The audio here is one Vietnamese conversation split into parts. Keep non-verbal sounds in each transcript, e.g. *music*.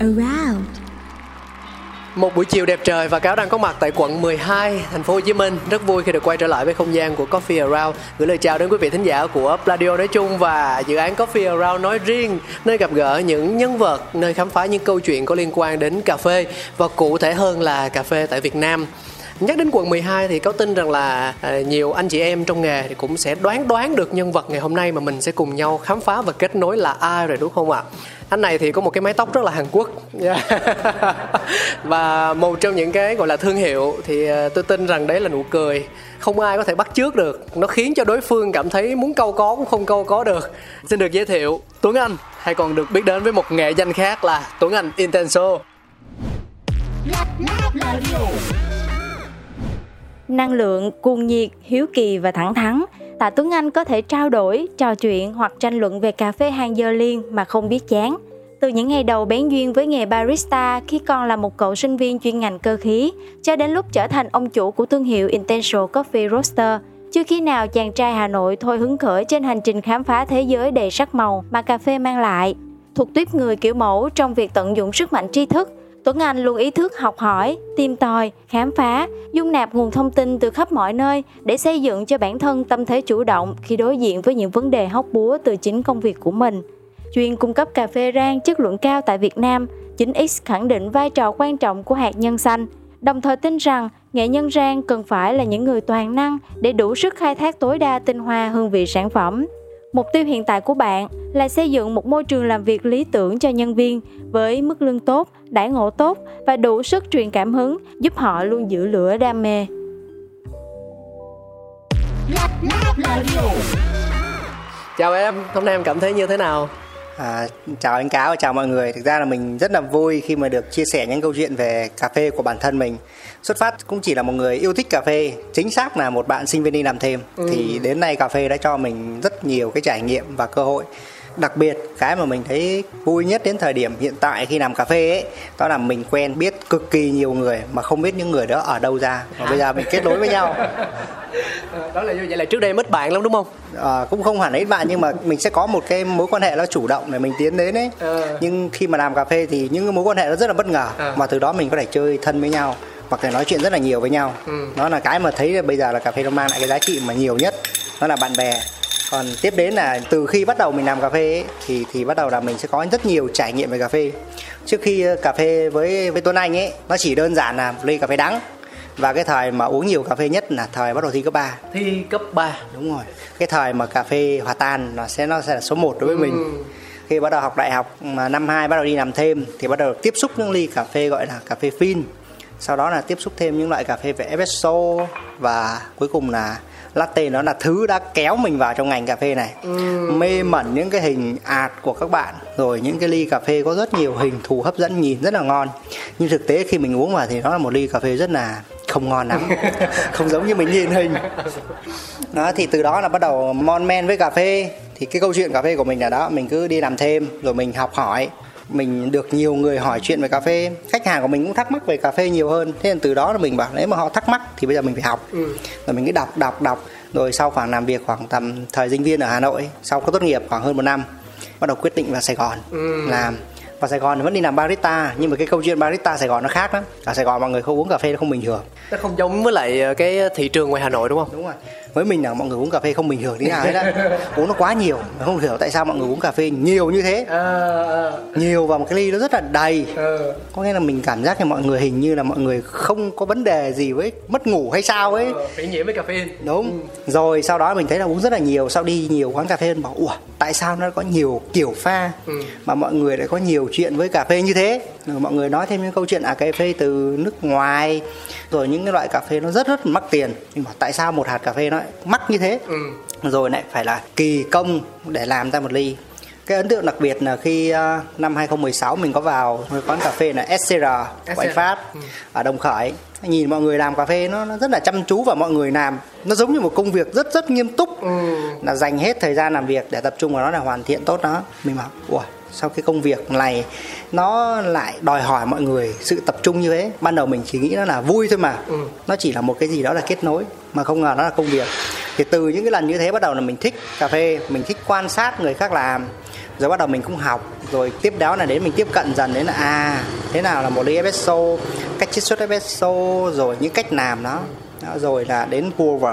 around Một buổi chiều đẹp trời và Cáo đang có mặt tại quận 12, thành phố Hồ Chí Minh. Rất vui khi được quay trở lại với không gian của Coffee Around. Gửi lời chào đến quý vị thính giả của Pladio nói chung và dự án Coffee Around nói riêng, nơi gặp gỡ những nhân vật, nơi khám phá những câu chuyện có liên quan đến cà phê và cụ thể hơn là cà phê tại Việt Nam. Nhắc đến quận 12 thì có tin rằng là nhiều anh chị em trong nghề thì cũng sẽ đoán đoán được nhân vật ngày hôm nay mà mình sẽ cùng nhau khám phá và kết nối là ai rồi đúng không ạ? Anh này thì có một cái mái tóc rất là Hàn Quốc và một trong những cái gọi là thương hiệu thì tôi tin rằng đấy là nụ cười không ai có thể bắt chước được nó khiến cho đối phương cảm thấy muốn câu có cũng không câu có được xin được giới thiệu Tuấn Anh hay còn được biết đến với một nghệ danh khác là Tuấn Anh Intenso năng lượng, cuồng nhiệt, hiếu kỳ và thẳng thắn. Tạ Tuấn Anh có thể trao đổi, trò chuyện hoặc tranh luận về cà phê hàng giờ liền mà không biết chán. Từ những ngày đầu bén duyên với nghề barista khi còn là một cậu sinh viên chuyên ngành cơ khí, cho đến lúc trở thành ông chủ của thương hiệu Intentional Coffee Roaster, chưa khi nào chàng trai Hà Nội thôi hứng khởi trên hành trình khám phá thế giới đầy sắc màu mà cà phê mang lại. Thuộc tuyếp người kiểu mẫu trong việc tận dụng sức mạnh tri thức, Tuấn Anh luôn ý thức học hỏi, tìm tòi, khám phá, dung nạp nguồn thông tin từ khắp mọi nơi để xây dựng cho bản thân tâm thế chủ động khi đối diện với những vấn đề hóc búa từ chính công việc của mình. Chuyên cung cấp cà phê rang chất lượng cao tại Việt Nam, 9X khẳng định vai trò quan trọng của hạt nhân xanh, đồng thời tin rằng nghệ nhân rang cần phải là những người toàn năng để đủ sức khai thác tối đa tinh hoa hương vị sản phẩm. Mục tiêu hiện tại của bạn là xây dựng một môi trường làm việc lý tưởng cho nhân viên với mức lương tốt, đãi ngộ tốt và đủ sức truyền cảm hứng giúp họ luôn giữ lửa đam mê. Chào em, hôm nay em cảm thấy như thế nào? À, chào anh Cáo và chào mọi người. Thực ra là mình rất là vui khi mà được chia sẻ những câu chuyện về cà phê của bản thân mình. Xuất phát cũng chỉ là một người yêu thích cà phê, chính xác là một bạn sinh viên đi làm thêm. Ừ. Thì đến nay cà phê đã cho mình rất nhiều cái trải nghiệm và cơ hội. Đặc biệt cái mà mình thấy vui nhất đến thời điểm hiện tại khi làm cà phê ấy, đó là mình quen biết cực kỳ nhiều người mà không biết những người đó ở đâu ra. Và bây giờ mình kết nối với nhau. *laughs* Đó là như vậy là trước đây em ít bạn lắm đúng không? À, cũng không hẳn ít bạn nhưng mà mình sẽ có một cái mối quan hệ nó chủ động để mình tiến đến ấy Ờ. nhưng khi mà làm cà phê thì những cái mối quan hệ nó rất là bất ngờ Ờ. mà từ đó mình có thể chơi thân với nhau hoặc là nói chuyện rất là nhiều với nhau Ừ. nó là cái mà thấy là bây giờ là cà phê nó mang lại cái giá trị mà nhiều nhất nó là bạn bè còn tiếp đến là từ khi bắt đầu mình làm cà phê ấy, thì thì bắt đầu là mình sẽ có rất nhiều trải nghiệm về cà phê. Trước khi ờ, cà phê với với Tuấn Anh ấy nó chỉ đơn giản là một ly cà phê đắng. Và cái thời mà uống nhiều cà phê nhất là thời bắt đầu thi cấp 3 Thi cấp 3 đúng rồi. Cái thời mà cà phê hòa tan nó sẽ nó sẽ là số 1 đối với Ừ. mình khi bắt đầu học đại học mà năm 2 bắt đầu đi làm thêm thì bắt đầu tiếp xúc những ly cà phê gọi là cà phê phin. Sau đó là tiếp xúc thêm những loại cà phê về espresso và cuối cùng là latte nó là thứ đã kéo mình vào trong ngành cà phê này. Mê mẩn những cái hình ạt của các bạn rồi những cái ly cà phê có rất nhiều hình thù hấp dẫn nhìn rất là ngon. Nhưng thực tế khi mình uống vào thì nó là một ly cà phê rất là không ngon lắm *laughs* không giống như mình nhìn hình. Đó thì từ đó là bắt đầu mon men với cà phê. Thì cái câu chuyện cà phê của mình là đó mình cứ đi làm thêm rồi mình học hỏi mình được nhiều người hỏi chuyện về cà phê. Khách hàng của mình cũng thắc mắc về cà phê nhiều hơn. Thế nên từ đó là mình bảo nếu mà họ thắc mắc thì bây giờ mình phải học. Rồi mình cứ đọc đọc đọc. Rồi sau khoảng làm việc khoảng tầm thời sinh viên ở Hà Nội sau có tốt nghiệp khoảng hơn một năm bắt đầu quyết định vào Sài Gòn làm và Sài Gòn thì vẫn đi làm barista nhưng mà cái câu chuyện barista Sài Gòn nó khác lắm. Ở Sài Gòn mọi người không uống cà phê nó không bình thường. Nó không giống với lại ờ, cái thị trường ngoài Hà Nội đúng không? Đúng rồi. Với mình là mọi người uống cà phê không bình thường tí nào hết á. *laughs* Uống nó quá nhiều mình không hiểu tại sao mọi người uống cà phê nhiều như thế. À, nhiều và một cái ly nó rất là đầy. Có nghĩa là mình cảm giác như mọi người hình như là mọi người không có vấn đề gì với mất ngủ hay sao ấy. Bị nhiễm với cà phê đúng rồi sau đó mình thấy là uống rất là nhiều sau đi nhiều quán cà phê bảo ủa tại sao nó có nhiều kiểu pha Ừ. mà mọi người lại có nhiều chuyện với cà phê như thế. Rồi mọi người nói thêm những câu chuyện à cà phê từ nước ngoài rồi những cái loại cà phê nó rất rất mắc tiền. Nhưng mà tại sao một hạt cà phê nó mắc như thế? Ừ. rồi lại phải là kỳ công để làm ra một ly. Cái ấn tượng đặc biệt là khi à, năm 2016 mình có vào quán cà phê là SCR của anh. Phát ở Đồng Khởi. Nhìn mọi người làm cà phê nó, nó rất là chăm chú và mọi người làm. Nó giống như một công việc rất rất nghiêm túc. Ừ. là dành hết thời gian làm việc để tập trung vào nó là hoàn thiện tốt nó. Mình bảo ủa sao cái công việc này nó lại đòi hỏi mọi người sự tập trung như thế. Ban đầu mình chỉ nghĩ nó là vui thôi mà. Ừ. nó chỉ là một cái gì đó là kết nối mà không ngờ nó là công việc. Thì từ những cái lần như thế bắt đầu là mình thích cà phê mình thích quan sát người khác làm. Rồi bắt đầu mình cũng học rồi tiếp đó là đến mình tiếp cận dần đến là à thế nào là một ly espresso cách chiết xuất espresso rồi những cách làm nó. Đó, rồi là đến pour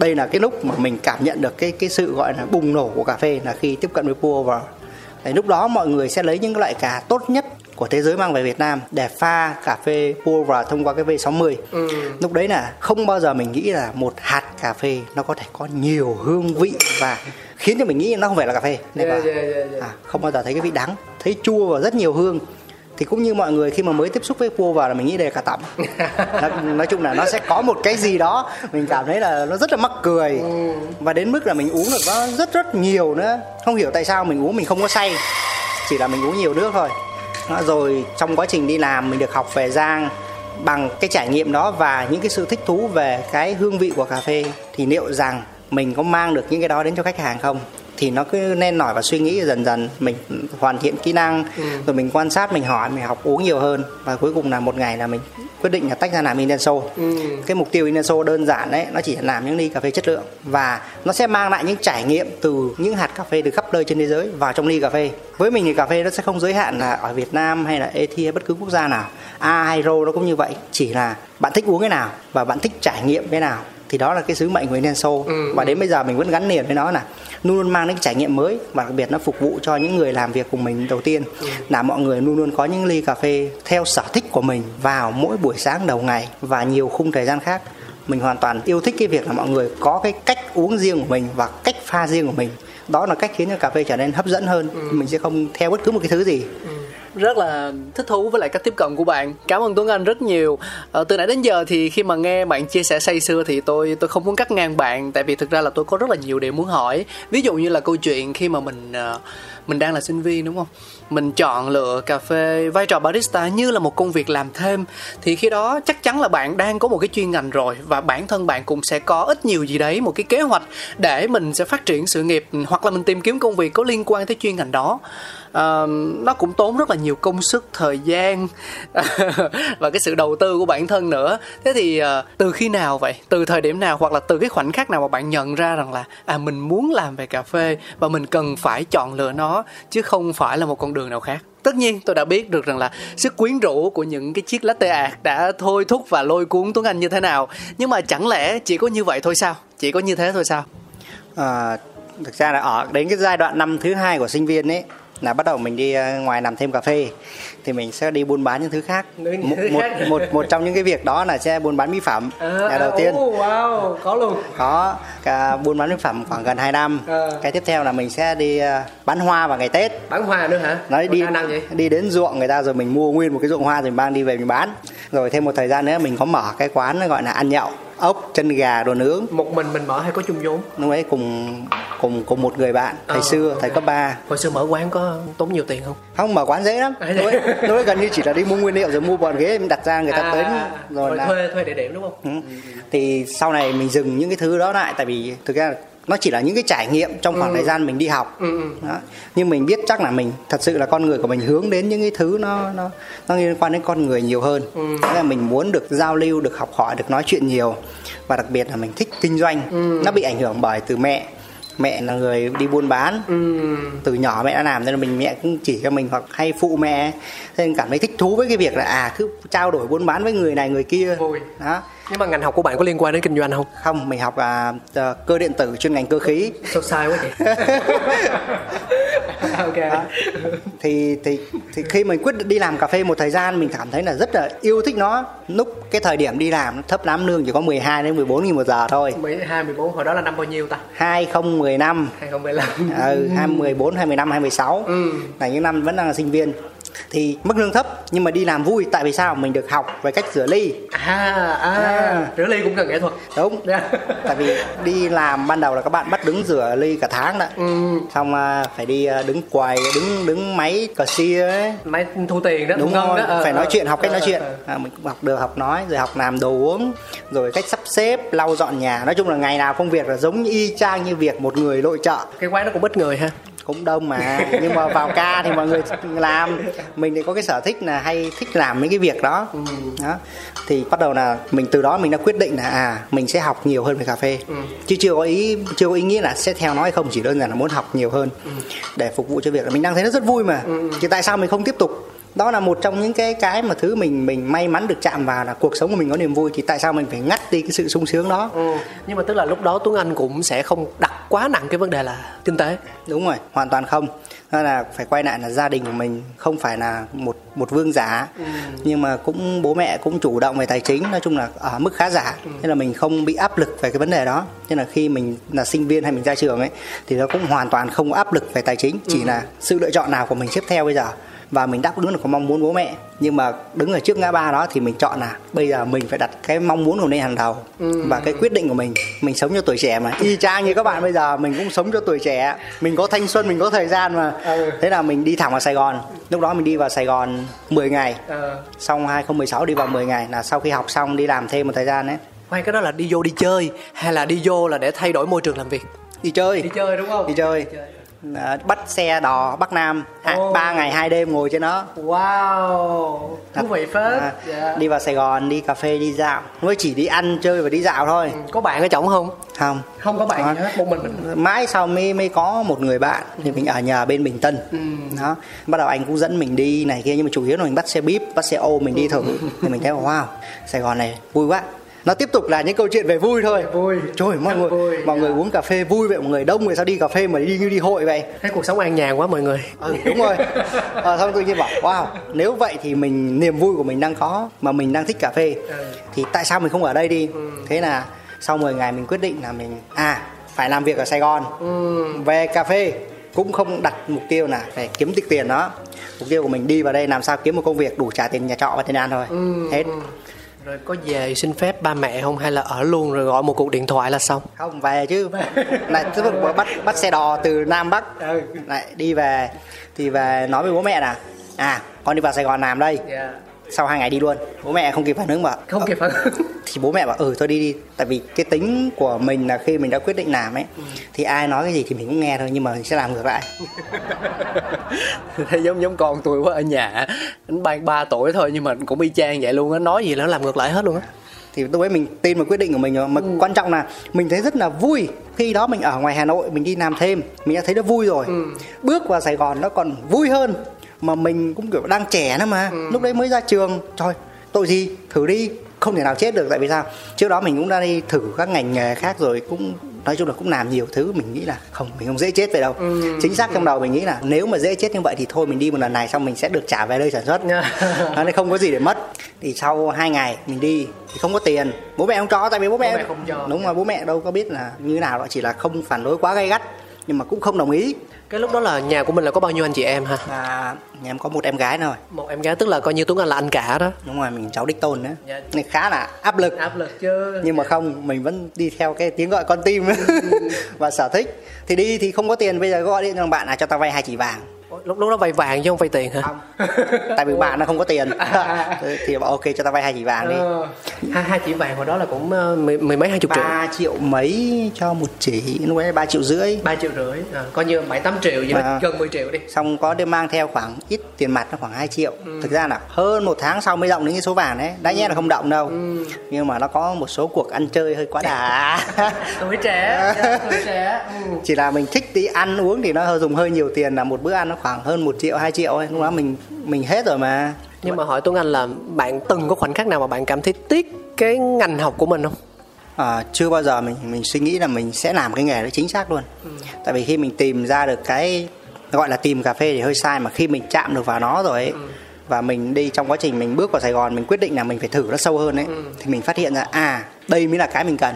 đây là cái lúc mà mình cảm nhận được cái cái sự gọi là bùng nổ của cà phê là khi tiếp cận với pour Đấy, lúc đó mọi người sẽ lấy những loại cà tốt nhất của thế giới mang về Việt Nam để pha cà phê pour over thông qua cái V60 Ừ. lúc đấy là không bao giờ mình nghĩ là một hạt cà phê nó có thể có nhiều hương vị và khiến cho mình nghĩ nó không phải là cà phê Nên Yeah, yeah, yeah, yeah. À, không bao giờ thấy cái vị đắng thấy chua và rất nhiều hương thì cũng như mọi người khi mà mới tiếp xúc với cua vào là mình nghĩ đây là cà tẩm *laughs* nói, chung là nó sẽ có một cái gì đó mình cảm thấy là nó rất là mắc cười. Ừ. và đến mức là mình uống được nó rất rất nhiều nữa. Không hiểu tại sao mình uống mình không có say. Chỉ là mình uống nhiều nước thôi. Đó, rồi trong quá trình đi làm mình được học về rang bằng cái trải nghiệm đó và những cái sự thích thú về cái hương vị của cà phê. Thì liệu rằng mình có mang được những cái đó đến cho khách hàng không thì nó cứ nên nổi và suy nghĩ dần dần. Mình hoàn thiện kỹ năng rồi mình quan sát mình hỏi mình học uống nhiều hơn. Và cuối cùng là một ngày là mình quyết định là tách ra làm Indenso Ừ. cái mục tiêu Indenso đơn giản đấy nó chỉ là làm những ly cà phê chất lượng. Và nó sẽ mang lại những trải nghiệm từ những hạt cà phê từ khắp nơi trên thế giới vào trong ly cà phê. Với mình thì cà phê nó sẽ không giới hạn là ở Việt Nam hay là ET hay bất cứ quốc gia nào. A hay RO nó cũng như vậy chỉ là bạn thích uống cái nào và bạn thích trải nghiệm cái nào thì đó là cái sứ mệnh của Indenso Ừ, và đến bây giờ mình vẫn gắn liền với nó là luôn luôn mang đến cái trải nghiệm mới và đặc biệt nó phục vụ cho những người làm việc cùng mình đầu tiên. Là mọi người luôn luôn có những ly cà phê theo sở thích của mình vào mỗi buổi sáng đầu ngày và nhiều khung thời gian khác. Mình hoàn toàn yêu thích cái việc là mọi người có cái cách uống riêng của mình và cách pha riêng của mình. Đó là cách khiến cho cà phê trở nên hấp dẫn hơn. Mình sẽ không theo bất cứ một cái thứ gì rất là thích thú với lại cách tiếp cận của bạn. Cảm ơn tuấn anh rất nhiều. Ờ, từ nãy đến giờ thì khi mà nghe bạn chia sẻ say sưa thì tôi tôi không muốn cắt ngang bạn tại vì thực ra là tôi có rất là nhiều điều muốn hỏi. Ví dụ như là câu chuyện khi mà mình ờ, mình đang là sinh viên đúng không? Mình chọn lựa cà phê vai trò barista như là một công việc làm thêm. Thì khi đó chắc chắn là bạn đang có một cái chuyên ngành rồi và bản thân bạn cũng sẽ có ít nhiều gì đấy một cái kế hoạch để mình sẽ phát triển sự nghiệp hoặc là mình tìm kiếm công việc có liên quan tới chuyên ngành đó. Ờ, nó cũng tốn rất là nhiều công sức thời gian *laughs* và cái sự đầu tư của bản thân nữa. Thế thì ờ, từ khi nào vậy? Từ thời điểm nào hoặc là từ cái khoảnh khắc nào mà bạn nhận ra rằng là à mình muốn làm về cà phê và mình cần phải chọn lựa nó chứ không phải là một con đường nào khác. Tất nhiên tôi đã biết được rằng là sức quyến rũ của những cái chiếc latte art đã thôi thúc và lôi cuốn tuấn anh như thế nào. Nhưng mà chẳng lẽ chỉ có như vậy thôi sao? Chỉ có như thế thôi sao? À, thực ra là ở đến cái giai đoạn năm thứ hai của sinh viên ấy là bắt đầu mình đi ờ, ngoài làm thêm cà phê thì mình sẽ đi buôn bán những thứ khác. Những một, thứ một, khác. một một trong những cái việc đó là sẽ buôn bán mỹ phẩm là đầu tiên. wow có luôn. Có cả buôn bán mỹ phẩm khoảng gần 2 năm. Ờ. cái tiếp theo là mình sẽ đi ờ, bán hoa vào ngày tết. Bán hoa nữa hả? Nói đi đi đến ruộng người ta rồi mình mua nguyên một cái ruộng hoa rồi mình mang đi về mình bán. Rồi thêm một thời gian nữa mình có mở cái quán gọi là ăn nhậu ốc chân gà đồ nướng. Một mình mình mở hay có chung vốn lúc ấy cùng cùng cùng một người bạn thời Ờ, xưa ok. thời cấp 3 hồi xưa mở quán có tốn nhiều tiền không? Không mở quán dễ lắm. À, lúc ấy, lúc ấy gần như chỉ là đi mua nguyên liệu rồi mua bàn ghế mình đặt ra người ta đến rồi rồi là thuê thuê địa điểm đúng không? Ừ. thì sau này mình dừng những cái thứ đó lại tại vì thực ra nó chỉ là những cái trải nghiệm trong khoảng Ừ. thời gian mình đi học Ừ, ừ. đó. nhưng mình biết chắc là mình thật sự là con người của mình hướng đến những cái thứ nó nó nó liên quan đến con người nhiều hơn Ừ. Thế là mình muốn được giao lưu được học hỏi được nói chuyện nhiều và đặc biệt là mình thích kinh doanh Ừ. nó bị ảnh hưởng bởi từ mẹ mẹ là người đi buôn bán từ nhỏ mẹ đã làm nên là mình mẹ cũng chỉ cho mình hoặc hay phụ mẹ nên cảm thấy thích thú với cái việc là à cứ trao đổi buôn bán với người này người kia Vui. đó nhưng mà ngành học của bạn có liên quan đến kinh doanh không? Không mình học à, à, cơ điện tử chuyên ngành cơ khí. Sao sai quá chị *laughs* ok. Đó. thì thì thì khi mình quyết định đi làm cà phê một thời gian mình cảm thấy là rất là yêu thích nó. Lúc cái thời điểm đi làm nó thấp lắm lương chỉ có 12 đến 14 nghìn một giờ thôi. 12, 14 hồi đó là năm bao nhiêu ta? 2015 2015 ừ, 2014, 2015, 2016 Ừ. là những năm vẫn đang là sinh viên thì mức lương thấp nhưng mà đi làm vui tại vì sao? Mình được học về cách rửa ly. À, à, À. rửa ly cũng cần nghệ thuật. Đúng. Dạ. tại vì đi làm ban đầu là các bạn bắt đứng rửa ly cả tháng đó. Ừ, xong à, phải đi à, đứng quầy đứng đứng máy cờ xia ấy. Máy thu tiền đó đúng rồi. đó. Ờ, phải nói ờ, chuyện học cách ờ, nói chuyện. à, mình cũng học được học nói rồi học làm đồ uống rồi cách sắp xếp lau dọn nhà. Nói chung là ngày nào công việc là giống như y chang như việc một người nội trợ. Cái quán nó cũng ít người ha cũng đông mà. Nhưng mà vào ca thì mọi người làm. Mình thì có cái sở thích là hay thích làm mấy cái việc đó. Đó. Thì bắt đầu là mình từ đó mình đã quyết định là à mình sẽ học nhiều hơn về cà phê. Chứ chưa có ý chưa có ý nghĩa là sẽ theo nó hay không chỉ đơn giản là muốn học nhiều hơn để phục vụ cho việc là mình đang thấy nó rất vui mà. Thì tại sao mình không tiếp tục đó là một trong những cái cái mà thứ mình mình may mắn được chạm vào là cuộc sống của mình có niềm vui thì tại sao mình phải ngắt đi cái sự sung sướng đó? Ừ. nhưng mà tức là lúc đó Tuấn Anh cũng sẽ không đặt quá nặng cái vấn đề là kinh tế. Đúng rồi hoàn toàn không. Nên là phải quay lại là gia đình của mình không phải là một một vương giả. Nhưng mà cũng bố mẹ cũng chủ động về tài chính nói chung là ở mức khá giả. Nên là mình không bị áp lực về cái vấn đề đó. Nên là khi mình là sinh viên hay mình ra trường ấy thì nó cũng hoàn toàn không áp lực về tài chính. Chỉ là sự lựa chọn nào của mình tiếp theo bây giờ và mình đáp ứng được cái mong muốn bố mẹ. Nhưng mà đứng ở trước ngã ba đó thì mình chọn là bây giờ mình phải đặt cái mong muốn của mình lên hàng đầu và cái quyết định của mình. Mình sống cho tuổi trẻ mà. Y chang như các bạn bây giờ mình cũng sống cho tuổi trẻ. Mình có thanh xuân mình có thời gian mà. Thế là mình đi thẳng vào Sài Gòn. Lúc đó mình đi vào Sài Gòn 10 ngày. Ờ. xong 2016 đi vào 10 ngày là sau khi học xong đi làm thêm một thời gian ấy. Khoan cái đó là đi vô đi chơi hay là đi vô là để thay đổi môi trường làm việc? Đi chơi. Đi chơi đúng không? Đi chơi À, bắt xe đò Bắc Nam. Hai- Ồ. ba ngày hai đêm ngồi trên nó wow thú vị phết. À, Dạ. đi vào Sài Gòn đi cà phê đi dạo. Mới chỉ đi ăn chơi và đi dạo thôi. Có bạn ở chồng không? Không. Không có bạn hết một mình mình. Mãi sau mới mới có một người bạn. Thì mình ở nhờ bên Bình Tân. Ừ. đó. Bắt đầu anh cũng dẫn mình đi này kia nhưng mà chủ yếu là mình bắt xe bíp bắt xe ô mình đi thử. Thì mình thấy wow Sài Gòn này vui quá nó tiếp tục là những câu chuyện về vui thôi. Vui. trời mọi người vui, mọi người uống cà phê vui vậy mọi người đông vậy sao đi cà phê mà đi như đi hội vậy? Thấy cuộc sống an nhàn quá mọi người. Ừ, đúng rồi. À, xong tự nhiên bảo wow nếu vậy thì mình niềm vui của mình đang có mà mình đang thích cà phê Ừ. thì tại sao mình không ở đây đi? Thế là sau 10 ngày mình quyết định là mình à phải làm việc ở Sài Gòn. Về cà phê cũng không đặt mục tiêu là phải kiếm tích tiền đó. Mục tiêu của mình đi vào đây làm sao kiếm một công việc đủ trả tiền nhà trọ và tiền ăn thôi. Hết rồi có về xin phép ba mẹ không hay là ở luôn rồi gọi một cuộc điện thoại là xong? Không về chứ. Lại bắt bắt xe đò từ nam bắc. Lại đi về thì về nói với bố mẹ là à con đi vào sài gòn làm đây. Dạ sau hai ngày đi luôn. Bố mẹ không kịp phản ứng bảo không kịp phản ứng. *laughs* thì bố mẹ bảo ừ thôi đi đi. Tại vì cái tính của mình là khi mình đã quyết định làm ấy thì ai nói cái gì thì mình cũng nghe thôi nhưng mà mình sẽ làm ngược lại. Thấy *laughs* giống giống con tôi quá ở nhà anh ban 3 tuổi thôi nhưng mà cũng y chang vậy luôn á nói gì là nó làm ngược lại hết luôn á. Thì lúc ấy mình tin vào quyết định của mình rồi mà quan trọng là mình thấy rất là vui khi đó mình ở ngoài Hà Nội mình đi làm thêm mình đã thấy nó vui rồi. Bước vào Sài Gòn nó còn vui hơn mà mình cũng kiểu đang trẻ nữa mà. Lúc đấy mới ra trường. Trời tội gì? Thử đi. Không thể nào chết được tại vì sao? Trước đó mình cũng đã đi thử các ngành nghề khác rồi cũng nói chung là cũng làm nhiều thứ. Mình nghĩ là không mình không dễ chết về đâu. Chính xác trong đầu mình nghĩ là nếu mà dễ chết như vậy thì thôi mình đi một lần này xong mình sẽ được trả về đây sản xuất. *laughs* Nó nên không có gì để mất. Thì sau hai ngày mình đi thì không có tiền. Bố mẹ không cho tại vì bố mẹ, mẹ không cho. đúng rồi bố mẹ đâu có biết là như nào đó chỉ là không phản đối quá gay gắt nhưng mà cũng không đồng ý. Cái lúc đó là nhà của mình là có bao nhiêu anh chị em ha? À, nhà em có một em gái thôi. Một em gái tức là coi như tuấn anh là anh cả đó. Đúng rồi mình cháu đích tôn nữa. Dạ. nên khá là áp lực. Áp lực chứ. Nhưng mà không mình vẫn đi theo cái tiếng gọi con tim. *laughs* Và sở thích. Thì đi thì không có tiền bây giờ gọi điện cho bạn là cho tao vay hai chỉ vàng lúc lúc đó vay vàng chứ không vay tiền hả? *laughs* Tại vì bạn nó không có tiền. *laughs* Thì bảo ok cho tao vay hai chỉ vàng đi. Ờ, hai hai chỉ vàng hồi đó là cũng ờ, mười, mười mấy hai chục triệu. Ba triệu mấy cho một chỉ lúc ấy ba triệu rưỡi. Ba triệu rưỡi à, coi như bảy tám triệu vậy À. gần 10 triệu đi. Xong có đem mang theo khoảng ít tiền mặt nó khoảng 2 triệu. Ừ. thực ra là hơn một tháng sau mới động đến cái số vàng đấy. Đáng nhẽ là không động đâu. Ừ. nhưng mà nó có một số cuộc ăn chơi hơi quá đà. *laughs* Tuổi trẻ tuổi trẻ ừ. chỉ là mình thích tí ăn uống thì nó hơi dùng hơi nhiều tiền là một bữa ăn nó khoảng hơn một triệu 2 triệu ấy lúc đó mình mình hết rồi mà nhưng mà hỏi Tuấn Anh là bạn từng có khoảnh khắc nào mà bạn cảm thấy tiếc cái ngành học của mình không À, chưa bao giờ mình mình suy nghĩ là mình sẽ làm cái nghề đó chính xác luôn Ừ. tại vì khi mình tìm ra được cái gọi là tìm cà phê thì hơi sai mà khi mình chạm được vào nó rồi ấy, Ừ. và mình đi trong quá trình mình bước vào Sài Gòn mình quyết định là mình phải thử nó sâu hơn ấy Ừ. thì mình phát hiện ra à đây mới là cái mình cần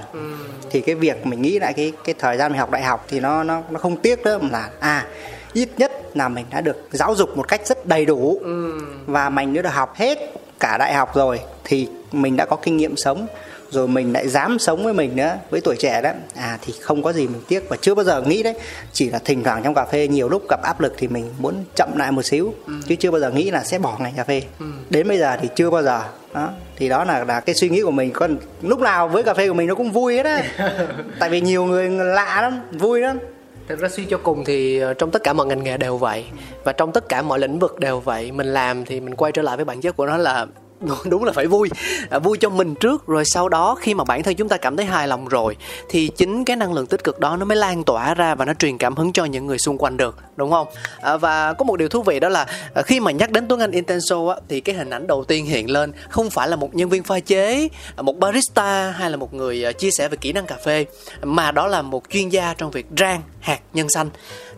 thì cái việc mình nghĩ lại cái cái thời gian mình học đại học thì nó nó nó không tiếc nữa mà là à ít nhất là mình đã được giáo dục một cách rất đầy đủ. Và mình đã được học hết cả đại học rồi thì mình đã có kinh nghiệm sống. Rồi mình lại dám sống với mình nữa với tuổi trẻ đó. À thì không có gì mình tiếc và chưa bao giờ nghĩ đấy. Chỉ là thỉnh thoảng trong cà phê nhiều lúc gặp áp lực thì mình muốn chậm lại một xíu chứ chưa bao giờ nghĩ là sẽ bỏ ngành cà phê. Đến bây giờ thì chưa bao giờ. Đó thì đó là là cái suy nghĩ của mình. Còn lúc nào với cà phê của mình nó cũng vui hết á. *laughs* Tại vì nhiều người lạ lắm vui lắm Thực ra suy cho cùng thì ờ, trong tất cả mọi ngành nghề đều vậy. Và trong tất cả mọi lĩnh vực đều vậy. Mình làm thì mình quay trở lại với bản chất của nó là *laughs* đúng là phải vui. À, vui cho mình trước rồi sau đó khi mà bản thân chúng ta cảm thấy hài lòng rồi thì chính cái năng lượng tích cực đó nó mới lan tỏa ra và nó truyền cảm hứng cho những người xung quanh được đúng không? À, và có một điều thú vị đó là à, khi mà nhắc đến Tuấn Anh Intenso á, thì cái hình ảnh đầu tiên hiện lên không phải là một nhân viên pha chế à, một barista hay là một người à, chia sẻ về kỹ năng cà phê mà đó là một chuyên gia trong việc rang hạt nhân xanh.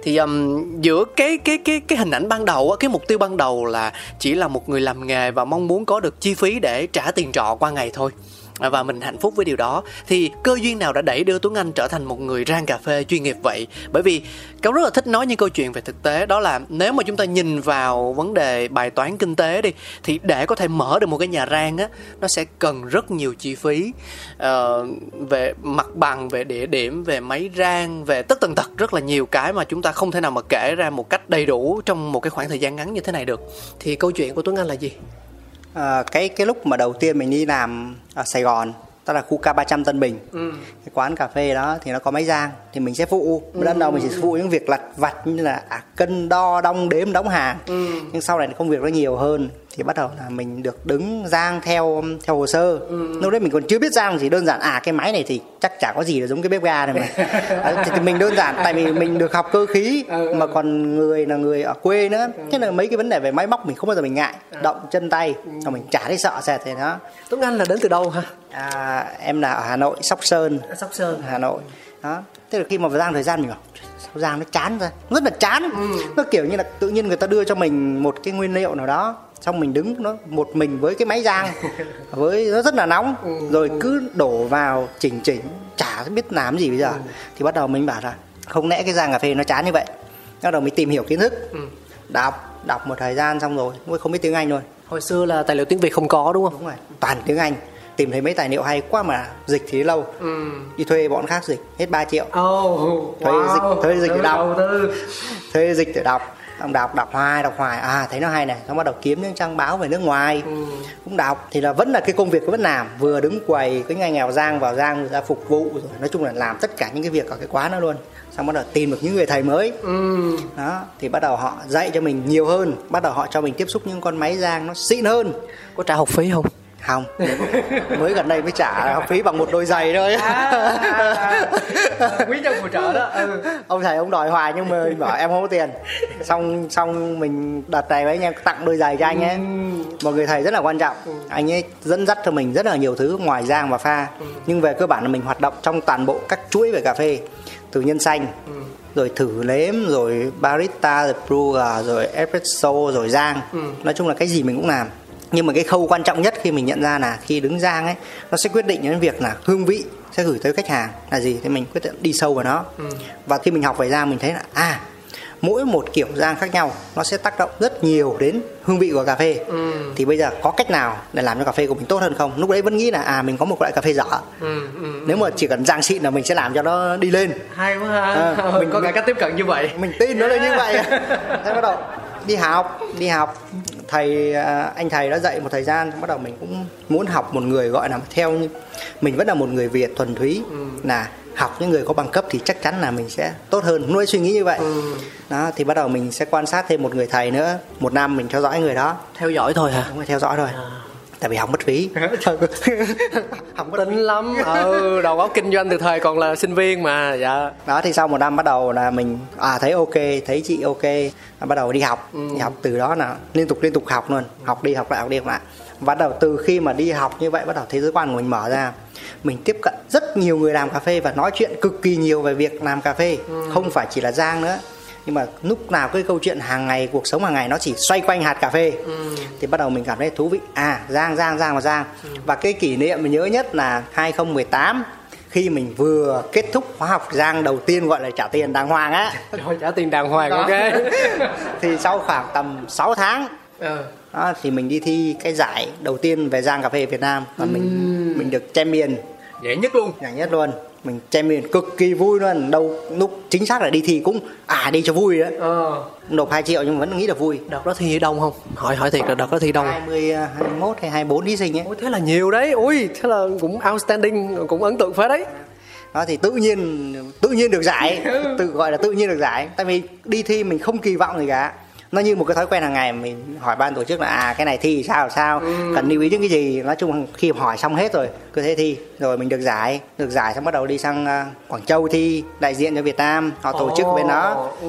Thì um, giữa cái cái cái cái hình ảnh ban đầu cái mục tiêu ban đầu là chỉ là một người làm nghề và mong muốn có được chi phí để trả tiền trọ qua ngày thôi. À, và mình hạnh phúc với điều đó. Thì cơ duyên nào đã đẩy đưa Tuấn Anh trở thành một người rang cà phê chuyên nghiệp vậy? Bởi vì cáo rất là thích nói những câu chuyện về thực tế. Đó là nếu mà chúng ta nhìn vào vấn đề bài toán kinh tế đi thì để có thể mở được một cái nhà rang á nó sẽ cần rất nhiều chi phí. Uh, về mặt bằng về địa điểm về máy rang về tất tần tật rất là nhiều cái mà chúng ta không thể nào mà kể ra một cách đầy đủ trong một cái khoảng thời gian ngắn như thế này được. Thì câu chuyện của Tuấn Anh là gì? À, cái cái lúc mà đầu tiên mình đi làm ở Sài Gòn đó là khu K300 Tân Bình cái quán cà phê đó thì nó có máy rang thì mình sẽ phụ. Ban đầu mình chỉ phụ những việc lặt vặt như là à, cân đo đong đếm đóng hàng. Nhưng sau này công việc nó nhiều hơn thì bắt đầu là mình được đứng rang theo theo hồ sơ. Lúc đấy mình còn chưa biết rang chỉ đơn giản à cái máy này thì chắc chả có gì là giống cái bếp ga này mà. *laughs* Đấy, thì, thì mình đơn giản tại vì mình được học cơ khí mà còn người là người ở quê nữa. Thế là mấy cái vấn đề về máy móc mình không bao giờ mình ngại. Động chân tay xong mình chả thấy sợ sệt thì đó. Tuấn Anh là đến từ đâu hả? À, em là ở Hà Nội Sóc Sơn. Sóc Sơn. Hà Nội. Đó thế là khi mà giang thời gian mình bảo sao giang nó chán ra? Rất là chán. Nó kiểu như là tự nhiên người ta đưa cho mình một cái nguyên liệu nào đó xong mình đứng nó một mình với cái máy rang *laughs* với nó rất là nóng. Rồi cứ đổ vào chỉnh chỉnh chả biết làm gì bây giờ. Thì bắt đầu mình bảo là không lẽ cái rang cà phê nó chán như vậy? Bắt đầu mình tìm hiểu kiến thức. Đọc đọc một thời gian xong rồi mới không biết tiếng anh luôn hồi xưa là tài liệu tiếng Việt không có đúng không? Đúng rồi toàn tiếng anh tìm thấy mấy tài liệu hay quá mà dịch thì lâu. Đi thuê bọn khác dịch hết 3 triệu. Oh, Thuê dịch- thuê dịch để đọc. thuê dịch để đọc. Xong đọc đọc hoài đọc hoài. À thấy nó hay này xong bắt đầu kiếm những trang báo về nước ngoài. Cũng đọc. Thì là vẫn là cái công việc của vẫn làm. Vừa đứng quầy cái ngày nghèo giang vào giang ra phục vụ rồi. Nói chung là làm tất cả những cái việc ở cái quán đó luôn. Xong bắt đầu tìm được những người thầy mới. Đó thì bắt đầu họ dạy cho mình nhiều hơn. Bắt đầu họ cho mình tiếp xúc những con máy rang nó xịn hơn. Có trả học phí không không. Mới gần đây mới trả học phí bằng một đôi giày thôi. Quý nhân phù trợ đó ừ. ông thầy ông đòi hoài nhưng mà mình bảo em không có tiền. Xong xong mình đặt này với anh em tặng đôi giày cho anh ấy. Một người thầy rất là quan trọng. Anh ấy dẫn dắt cho mình rất là nhiều thứ ngoài giang và pha. Nhưng về cơ bản là mình hoạt động trong toàn bộ các chuỗi về cà phê. Từ nhân xanh rồi thử nếm rồi barista rồi brewer rồi espresso rồi giang. Nói chung là cái gì mình cũng làm nhưng mà cái khâu quan trọng nhất khi mình nhận ra là khi đứng giang ấy nó sẽ quyết định đến việc là hương vị sẽ gửi tới khách hàng là gì thì mình quyết định đi sâu vào nó. Và khi mình học về giang mình thấy là à mỗi một kiểu rang khác nhau nó sẽ tác động rất nhiều đến hương vị của cà phê. Thì bây giờ có cách nào để làm cho cà phê của mình tốt hơn không? Lúc đấy vẫn nghĩ là à mình có một loại cà phê dở. Nếu mà chỉ cần rang xịn là mình sẽ làm cho nó đi lên. Hay quá ha. À, mình mình- có cả cách tiếp cận như vậy. mình tin nó là như vậy. *laughs* Thế bắt đầu đi học đi học thầy à, anh thầy đã dạy một thời gian bắt đầu mình cũng muốn học một người gọi là theo như mình vẫn là một người Việt thuần túy là học những người có bằng cấp thì chắc chắn là mình sẽ tốt hơn. Nuôi suy nghĩ như vậy. Đó thì bắt đầu mình sẽ quan sát thêm một người thầy nữa một năm mình theo dõi người đó. Theo dõi thôi hả? Đúng rồi theo dõi thôi tại vì học mất phí học mất tính lắm. Ừ đầu óc kinh doanh từ thời còn là sinh viên mà dạ. Đó thì sau một năm bắt đầu là mình à thấy ok thấy chị ok bắt đầu đi học đi học từ đó là liên tục liên tục học luôn học đi học lại học đi học lại. Bắt đầu từ khi mà đi học như vậy bắt đầu thế giới quan của mình mở ra. Mình tiếp cận rất nhiều người làm cà phê và nói chuyện cực kỳ nhiều về việc làm cà phê. Không phải chỉ là giang nữa nhưng mà lúc nào cái câu chuyện hàng ngày cuộc sống hàng ngày nó chỉ xoay quanh hạt cà phê. Thì bắt đầu mình cảm thấy thú vị. À giang giang giang và giang. Và cái kỷ niệm mình nhớ nhất là 2018 khi mình vừa kết thúc khóa học giang đầu tiên gọi là trả tiền đàng hoàng á. *laughs* Trả tiền đàng hoàng ok. *laughs* Thì sau khoảng tầm 6 tháng ừ. đó, thì mình đi thi cái giải đầu tiên về giang cà phê Việt Nam. Và mình mình được champion. Dễ nhất luôn. Giải nhất luôn mình champion cực kỳ vui luôn. Đâu lúc chính xác là đi thi cũng à đi cho vui đó ờ. Nộp 2 triệu nhưng vẫn nghĩ là vui. Đợt đó thi đông không? Hỏi hỏi thiệt là đợt đó thi đông. 20 21 hay 24 thí sinh ấy. Ôi thế là nhiều đấy. Ui thế là cũng outstanding cũng ấn tượng phết đấy. Đó thì tự nhiên tự nhiên được giải. Tự gọi là tự nhiên được giải. Tại vì đi thi mình không kỳ vọng gì cả nó như một cái thói quen hàng ngày mình hỏi ban tổ chức là à cái này thi sao sao? Cần lưu ý những cái gì? Nói chung khi hỏi xong hết rồi cứ thế thi. Rồi mình được giải được giải xong bắt đầu đi sang à, Quảng Châu thi đại diện cho Việt Nam họ tổ chức bên đó. Ừ.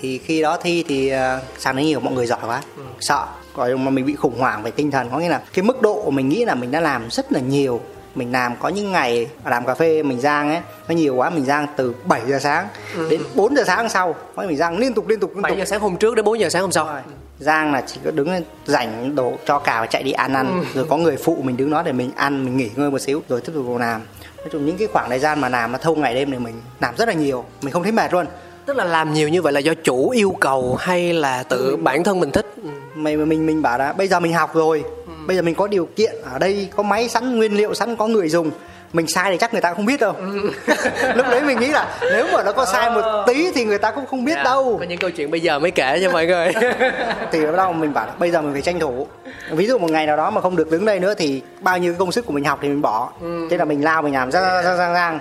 thì khi đó thi thì uh, sang đấy nhiều mọi người giỏi quá sợ. Rồi mà mình bị khủng hoảng về tinh thần có nghĩa là cái mức độ mình nghĩ là mình đã làm rất là nhiều mình làm có những ngày làm cà phê mình rang ấy nó nhiều quá mình rang từ 7 giờ sáng đến 4 giờ sáng hôm sau. Có mình rang liên tục liên tục liên 7 tục. giờ sáng hôm trước đến 4 giờ sáng hôm sau. Giang là chỉ có đứng lên rảnh đổ cho cà và chạy đi ăn ăn. Rồi có người phụ mình đứng đó để mình ăn mình nghỉ ngơi một xíu rồi tiếp tục làm. Nói chung những cái khoảng thời gian mà làm mà thâu ngày đêm thì mình làm rất là nhiều mình không thấy mệt luôn tức là làm nhiều như vậy là do chủ yêu cầu hay là tự bản thân mình thích? Ừ. mình mình mình bảo là bây giờ mình học rồi. Bây giờ mình có điều kiện ở đây có máy sẵn nguyên liệu sẵn có người dùng. Mình sai thì chắc người ta không biết đâu. *laughs* Lúc đấy mình nghĩ là nếu mà nó có sai một tí thì người ta cũng không biết Dạ, đâu. có những câu chuyện bây giờ mới kể cho mọi người. *laughs* Thì bắt đầu mình bảo là bây giờ mình phải tranh thủ. Ví dụ một ngày nào đó mà không được đứng đây nữa thì bao nhiêu công sức của mình học thì mình bỏ. Thế là mình lao mình làm ra ra ra ra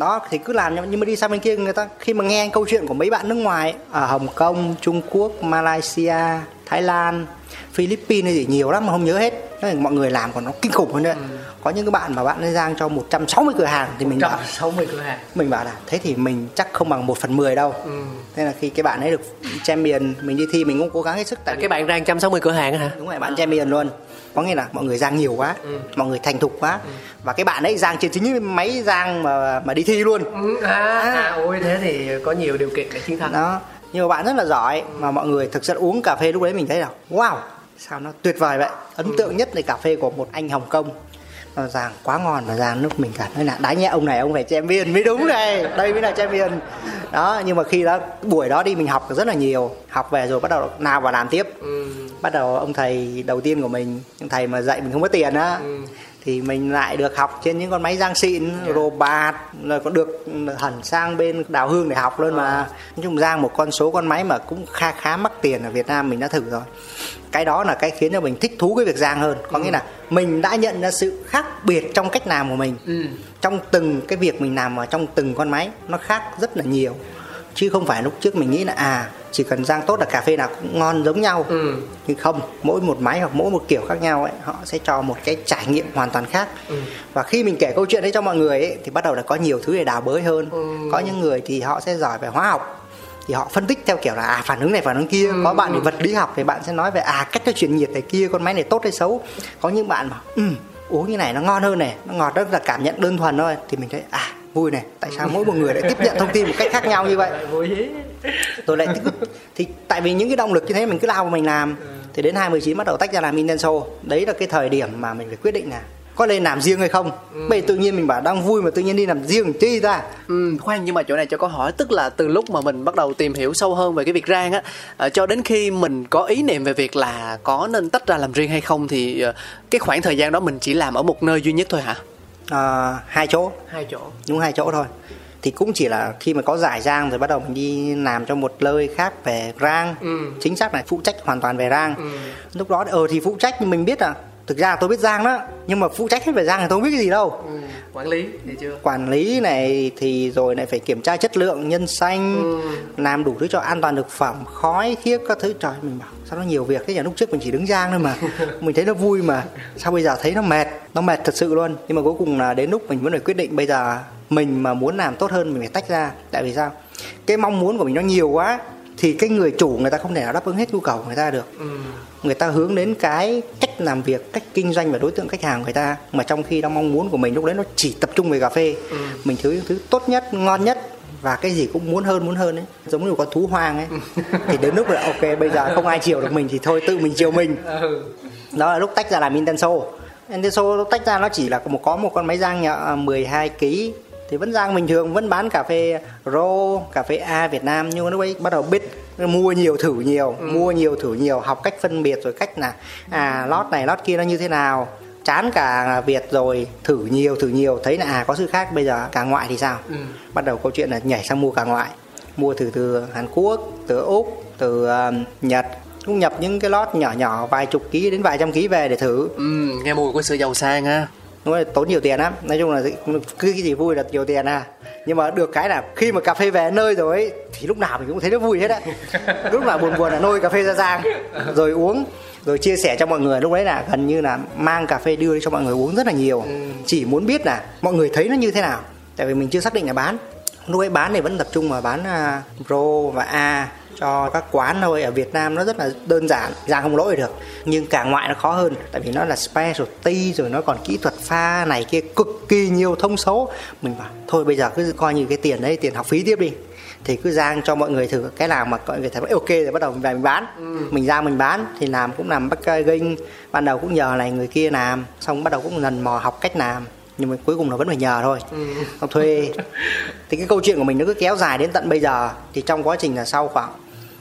đó thì cứ làm nhưng mà đi sang bên kia người ta khi mà nghe câu chuyện của mấy bạn nước ngoài ở Hồng Kông, Trung Quốc, Malaysia, Thái Lan, Philippines hay gì nhiều lắm mà không nhớ hết. Là mọi người làm còn nó kinh khủng hơn nữa. Có những cái bạn mà bạn ấy giang cho 160 cửa hàng thì mình bảo 160 cửa hàng. mình bảo là thế thì mình chắc không bằng một phần mười đâu. Thế là khi cái bạn ấy được champion mình đi thi mình cũng cố gắng hết sức tại vì cái bạn rang 160 cửa hàng hả? Đúng rồi bạn champion luôn có nghĩa là mọi người giang nhiều quá mọi người thành thục quá. Và cái bạn ấy giang trên chính những máy giang mà mà đi thi luôn. À, à. ôi thế thì có nhiều điều kiện để chiến thắng. Đó. Nhưng mà bạn rất là giỏi mà mọi người thực sự uống cà phê lúc đấy mình thấy là wow sao nó tuyệt vời vậy. Ấn tượng nhất là cà phê của một anh Hồng Kông nó giang quá ngon và giang lúc mình cảm thấy là đá nhẹ ông này ông phải champion. Mới đúng này. Đây mới là champion. Đó nhưng mà khi đó buổi đó đi mình học rất là nhiều. Học về rồi bắt đầu nào vào làm tiếp. Bắt đầu ông thầy đầu tiên của mình ông thầy mà dạy mình không có tiền á thì mình lại được học trên những con máy giang xịn robot rồi còn được hẳn sang bên đào hương để học luôn mà. Nói chung giang một con số con máy mà cũng kha khá mắc tiền ở Việt Nam mình đã thử rồi. Cái đó là cái khiến cho mình thích thú cái việc giang hơn. Có nghĩa là mình đã nhận ra sự khác biệt trong cách làm của mình trong từng cái việc mình làm ở trong từng con máy nó khác rất là nhiều. Chứ không phải lúc trước mình nghĩ là à chỉ cần rang tốt là cà phê nào cũng ngon giống nhau. Ừ. nhưng không mỗi một máy hoặc mỗi một kiểu khác nhau ấy họ sẽ cho một cái trải nghiệm hoàn toàn khác. Và khi mình kể câu chuyện đấy cho mọi người ấy thì bắt đầu là có nhiều thứ để đào bới hơn. Có những người thì họ sẽ giỏi về hóa học thì họ phân tích theo kiểu là à phản ứng này phản ứng kia. Có bạn thì vật lý học thì bạn sẽ nói về à cách nó chuyển nhiệt này kia con máy này tốt hay xấu. Có những bạn mà ừ, uống như này nó ngon hơn này nó ngọt rất là cảm nhận đơn thuần thôi. Thì mình thấy à vui này tại sao mỗi một người lại tiếp nhận thông tin một cách khác nhau như vậy? Tôi lại cực thì tại vì những cái động lực như thế mình cứ lao vào mình làm. Thì đến 29 bắt đầu tách ra làm Intenso đấy là cái thời điểm mà mình phải quyết định là có lên làm riêng hay không. Bây giờ tự nhiên mình bảo đang vui mà tự nhiên đi làm riêng chi ra Ừ, khoan nhưng mà chỗ này cho câu hỏi tức là từ lúc mà mình bắt đầu tìm hiểu sâu hơn về cái việc rang á ờ, cho đến khi mình có ý niệm về việc là có nên tách ra làm riêng hay không thì ờ, cái khoảng thời gian đó mình chỉ làm ở một nơi duy nhất thôi hả? À, hai chỗ. Hai chỗ. đúng hai chỗ thôi. Thì cũng chỉ là khi mà có giải rang rồi bắt đầu mình đi làm cho một nơi khác về rang. Ừ. chính xác là phụ trách hoàn toàn về rang. Lúc đó ờ thì phụ trách nhưng mình biết à thực ra tôi biết rang đó nhưng mà phụ trách hết về rang thì tôi không biết cái gì đâu. Ừ. quản lý thì chưa? Quản lý này thì rồi lại phải kiểm tra chất lượng nhân xanh làm đủ thứ cho an toàn thực phẩm khói khiếp các thứ. Trời mình bảo sao nó nhiều việc thế nhỉ? Lúc trước mình chỉ đứng rang thôi mà. *laughs* Mình thấy nó vui mà. Sao bây giờ thấy nó mệt? Nó mệt thật sự luôn. Nhưng mà cuối cùng là đến lúc mình vẫn phải quyết định bây giờ mình mà muốn làm tốt hơn mình phải tách ra. Tại vì sao? Cái mong muốn của mình nó nhiều quá thì cái người chủ người ta không thể nào đáp ứng hết nhu cầu của người ta được. Người ta hướng đến cái cách làm việc cách kinh doanh và đối tượng khách hàng người ta mà trong khi đó mong muốn của mình lúc đấy nó chỉ tập trung về cà phê. Mình thiếu những thứ tốt nhất ngon nhất và cái gì cũng muốn hơn muốn hơn ấy. Giống như con thú hoang ấy. Thì đến lúc là ok bây giờ không ai chiều được mình thì thôi tự mình chiều mình. Đó là lúc tách ra làm Intenso. Intenso tách ra nó chỉ là một có một con máy rang nhỏ 12 kg thì vẫn rang bình thường vẫn bán cà phê rô cà phê A Việt Nam. Nhưng mà lúc ấy bắt đầu biết mua nhiều thử nhiều mua nhiều thử nhiều học cách phân biệt rồi cách là à lót này lót kia nó như thế nào. Chán cả Việt rồi thử nhiều thử nhiều thấy là à có sự khác bây giờ cả ngoại thì sao? Bắt đầu câu chuyện là nhảy sang mua cả ngoại. Mua thử từ Hàn Quốc từ Úc từ um, Nhật. Cũng nhập những cái lót nhỏ nhỏ vài chục ký đến vài trăm ký về để thử. Ừ, nghe mùi của sự giàu sang ha đúng là tốn nhiều tiền lắm. Nói chung là cứ cái gì vui là nhiều tiền à. Nhưng mà được cái là khi mà cà phê về nơi rồi ấy, thì lúc nào mình cũng thấy nó vui hết á. *laughs* Lúc nào buồn buồn là nôi cà phê ra rang rồi uống rồi chia sẻ cho mọi người. Lúc đấy là gần như là mang cà phê đưa đi cho mọi người uống rất là nhiều. Chỉ muốn biết là mọi người thấy nó như thế nào. Tại vì mình chưa xác định là bán lúc ấy bán thì vẫn tập trung vào bán pro và a cho các quán thôi. Ở Việt Nam nó rất là đơn giản ra không lỗi được. Nhưng cả ngoại nó khó hơn tại vì nó là specialty rồi nó còn kỹ thuật pha này kia cực kỳ nhiều thông số. Mình bảo thôi bây giờ cứ coi như cái tiền đấy tiền học phí tiếp đi. Thì cứ giang cho mọi người thử cái nào mà mọi người thấy ok rồi bắt đầu mình về mình bán. Mình ra mình bán thì làm cũng làm packaging ban đầu cũng nhờ này người kia làm xong bắt đầu cũng lần mò học cách làm nhưng mà cuối cùng là vẫn phải nhờ thôi. Không thuê thì cái câu chuyện của mình nó cứ kéo dài đến tận bây giờ. Thì trong quá trình là sau khoảng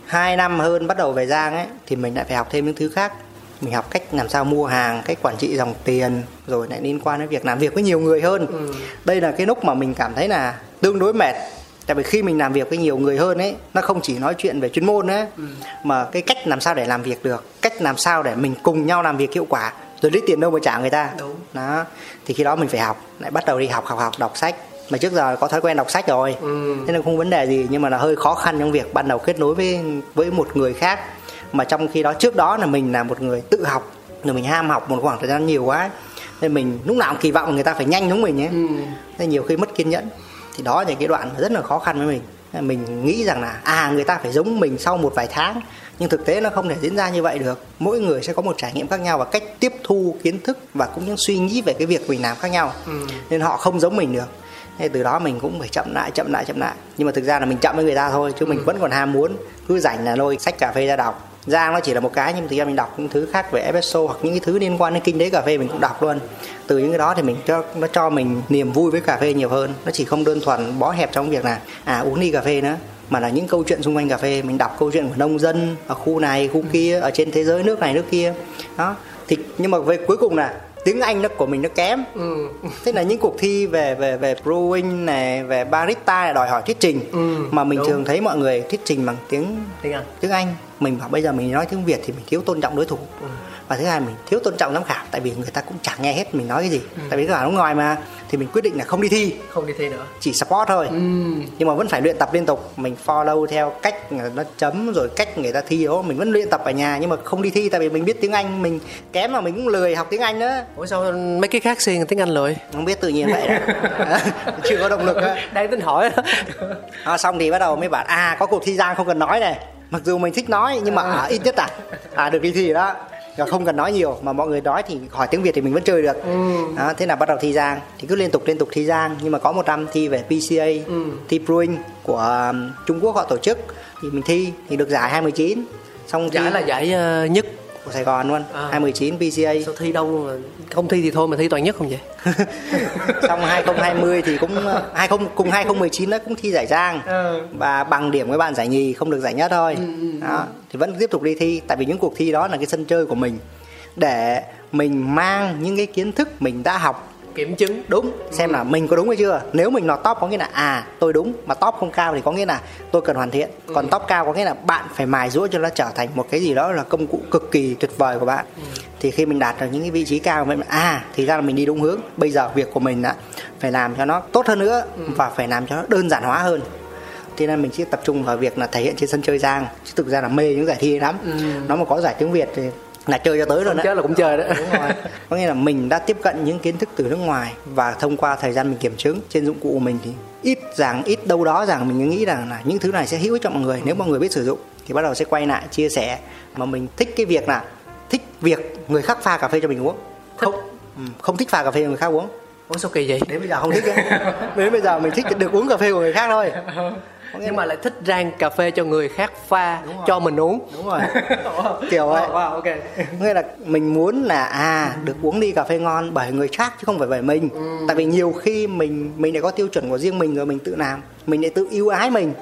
2 năm hơn bắt đầu về Giang ấy thì mình lại phải học thêm những thứ khác. Mình học cách làm sao mua hàng cách quản trị dòng tiền rồi lại liên quan đến việc làm việc với nhiều người hơn. Đây là cái lúc mà mình cảm thấy là tương đối mệt. Tại vì khi mình làm việc với nhiều người hơn ấy nó không chỉ nói chuyện về chuyên môn nữa mà cái cách làm sao để làm việc được cách làm sao để mình cùng nhau làm việc hiệu quả rồi lấy tiền đâu mà trả người ta. Đúng. đó. Thì khi đó mình phải học. Lại bắt đầu đi học học học đọc sách. Mà trước giờ có thói quen đọc sách rồi. Thế nên không vấn đề gì nhưng mà là hơi khó khăn trong việc ban đầu kết nối với với một người khác. Mà trong khi đó trước đó là mình là một người tự học. Rồi mình ham học một khoảng thời gian nhiều quá. Nên mình lúc nào cũng kỳ vọng người ta phải nhanh giống mình ấy. Nên nhiều khi mất kiên nhẫn. Thì đó là cái đoạn rất là khó khăn với mình. Mình nghĩ rằng là à người ta phải giống mình sau một vài tháng nhưng thực tế nó không thể diễn ra như vậy được. Mỗi người sẽ có một trải nghiệm khác nhau và cách tiếp thu kiến thức và cũng như suy nghĩ về cái việc mình làm khác nhau. Nên họ không giống mình được. Thế từ đó mình cũng phải chậm lại chậm lại chậm lại. Nhưng mà thực ra là mình chậm với người ta thôi chứ mình vẫn còn ham muốn cứ rảnh là lôi sách cà phê ra đọc. Giang nó chỉ là một cái nhưng thực ra mình đọc những thứ khác về espresso hoặc những cái thứ liên quan đến kinh tế cà phê mình cũng đọc luôn. Từ những cái đó thì mình cho nó cho mình niềm vui với cà phê nhiều hơn. Nó chỉ không đơn thuần bó hẹp trong việc là à uống ly cà phê nữa mà là những câu chuyện xung quanh cà phê. Mình đọc câu chuyện của nông dân ở khu này khu kia ở trên thế giới nước này nước kia. Đó. Thì nhưng mà về cuối cùng là tiếng Anh nó của mình nó kém. Thế là những cuộc thi về về về brewing này về barista này đòi hỏi thuyết trình. Mà mình thường thấy mọi người thuyết trình bằng tiếng tiếng Anh. tiếng Anh. Mình bảo bây giờ mình nói tiếng Việt thì mình thiếu tôn trọng đối thủ và thứ hai mình thiếu tôn trọng giám khảo tại vì người ta cũng chẳng nghe hết mình nói cái gì. Tại vì giám khảo nước ngoài mà thì mình quyết định là không đi thi. Không đi thi nữa. Chỉ support thôi. Nhưng mà vẫn phải luyện tập liên tục. Mình follow theo cách nó chấm rồi cách người ta thi. Đó mình vẫn luyện tập ở nhà nhưng mà không đi thi tại vì mình biết tiếng Anh. Mình kém mà mình cũng lười học tiếng Anh nữa. Ủa sao mấy cái khác xuyên tiếng Anh lười? Không biết tự nhiên vậy *laughs* chưa có động lực đang tính hỏi. À, xong thì bắt đầu mới bảo à có cuộc thi giang không cần nói này. Mặc dù mình thích nói nhưng mà à, ít nhất à à được đi thi đó không cần nói nhiều mà mọi người nói thì hỏi tiếng việt thì mình vẫn chơi được. Đó, thế là bắt đầu thi giang. Thì cứ liên tục liên tục thi giang. Nhưng mà có một năm thi về pca thi brewing của um, trung quốc họ tổ chức. Thì mình thi thì được giải 219 xong thi giải là giải ờ, nhất của sài gòn luôn. À. 219 pca sao thi đâu mà không thi thì thôi mà thi toàn nhất không vậy? *laughs* Xong 2020 thì cũng 20 cùng 2019 nó cũng thi giải giang. Và bằng điểm với bạn giải nhì không được giải nhất thôi. Đó thì vẫn tiếp tục đi thi tại vì những cuộc thi đó là cái sân chơi của mình. Để mình mang những cái kiến thức mình đã học kiểm chứng đúng. Xem là mình có đúng hay chưa. Nếu mình lọt top có nghĩa là à tôi đúng mà top không cao thì có nghĩa là tôi cần hoàn thiện. Còn top cao có nghĩa là bạn phải mài giũa cho nó trở thành một cái gì đó là công cụ cực kỳ tuyệt vời của bạn. Thì khi mình đạt được những cái vị trí cao mình à thì ra là mình đi đúng hướng. Bây giờ việc của mình đã phải làm cho nó tốt hơn nữa và phải làm cho nó đơn giản hóa hơn. Thế nên mình chỉ tập trung vào việc là thể hiện trên sân chơi giang. Chứ thực ra là mê những giải thi lắm. Nó mà có giải tiếng việt thì là chơi cho tới rồi đấy. chết là cũng chơi đó đúng rồi. Có nghĩa là mình đã tiếp cận những kiến thức từ nước ngoài và thông qua thời gian mình kiểm chứng trên dụng cụ của mình thì ít rằng ít đâu đó rằng mình nghĩ rằng là những thứ này sẽ hữu ích cho mọi người. Nếu mọi người biết sử dụng thì bắt đầu sẽ quay lại chia sẻ. Mà mình thích cái việc là thích việc người khác pha cà phê cho mình uống. Không ừ, không thích pha cà phê cho người khác uống. Ủa sao kỳ vậy? Đến bây giờ không thích ấy. đến bây giờ mình thích được uống cà phê của người khác thôi nhưng mà lại thích rang cà phê cho người khác pha cho mình uống. Đúng rồi. *laughs* Kiểu vậy. wow, ok. Nghĩa là mình muốn là à được uống ly cà phê ngon bởi người khác chứ không phải bởi mình. Tại vì nhiều khi mình mình lại có tiêu chuẩn của riêng mình rồi mình tự làm. Mình lại tự yêu ái mình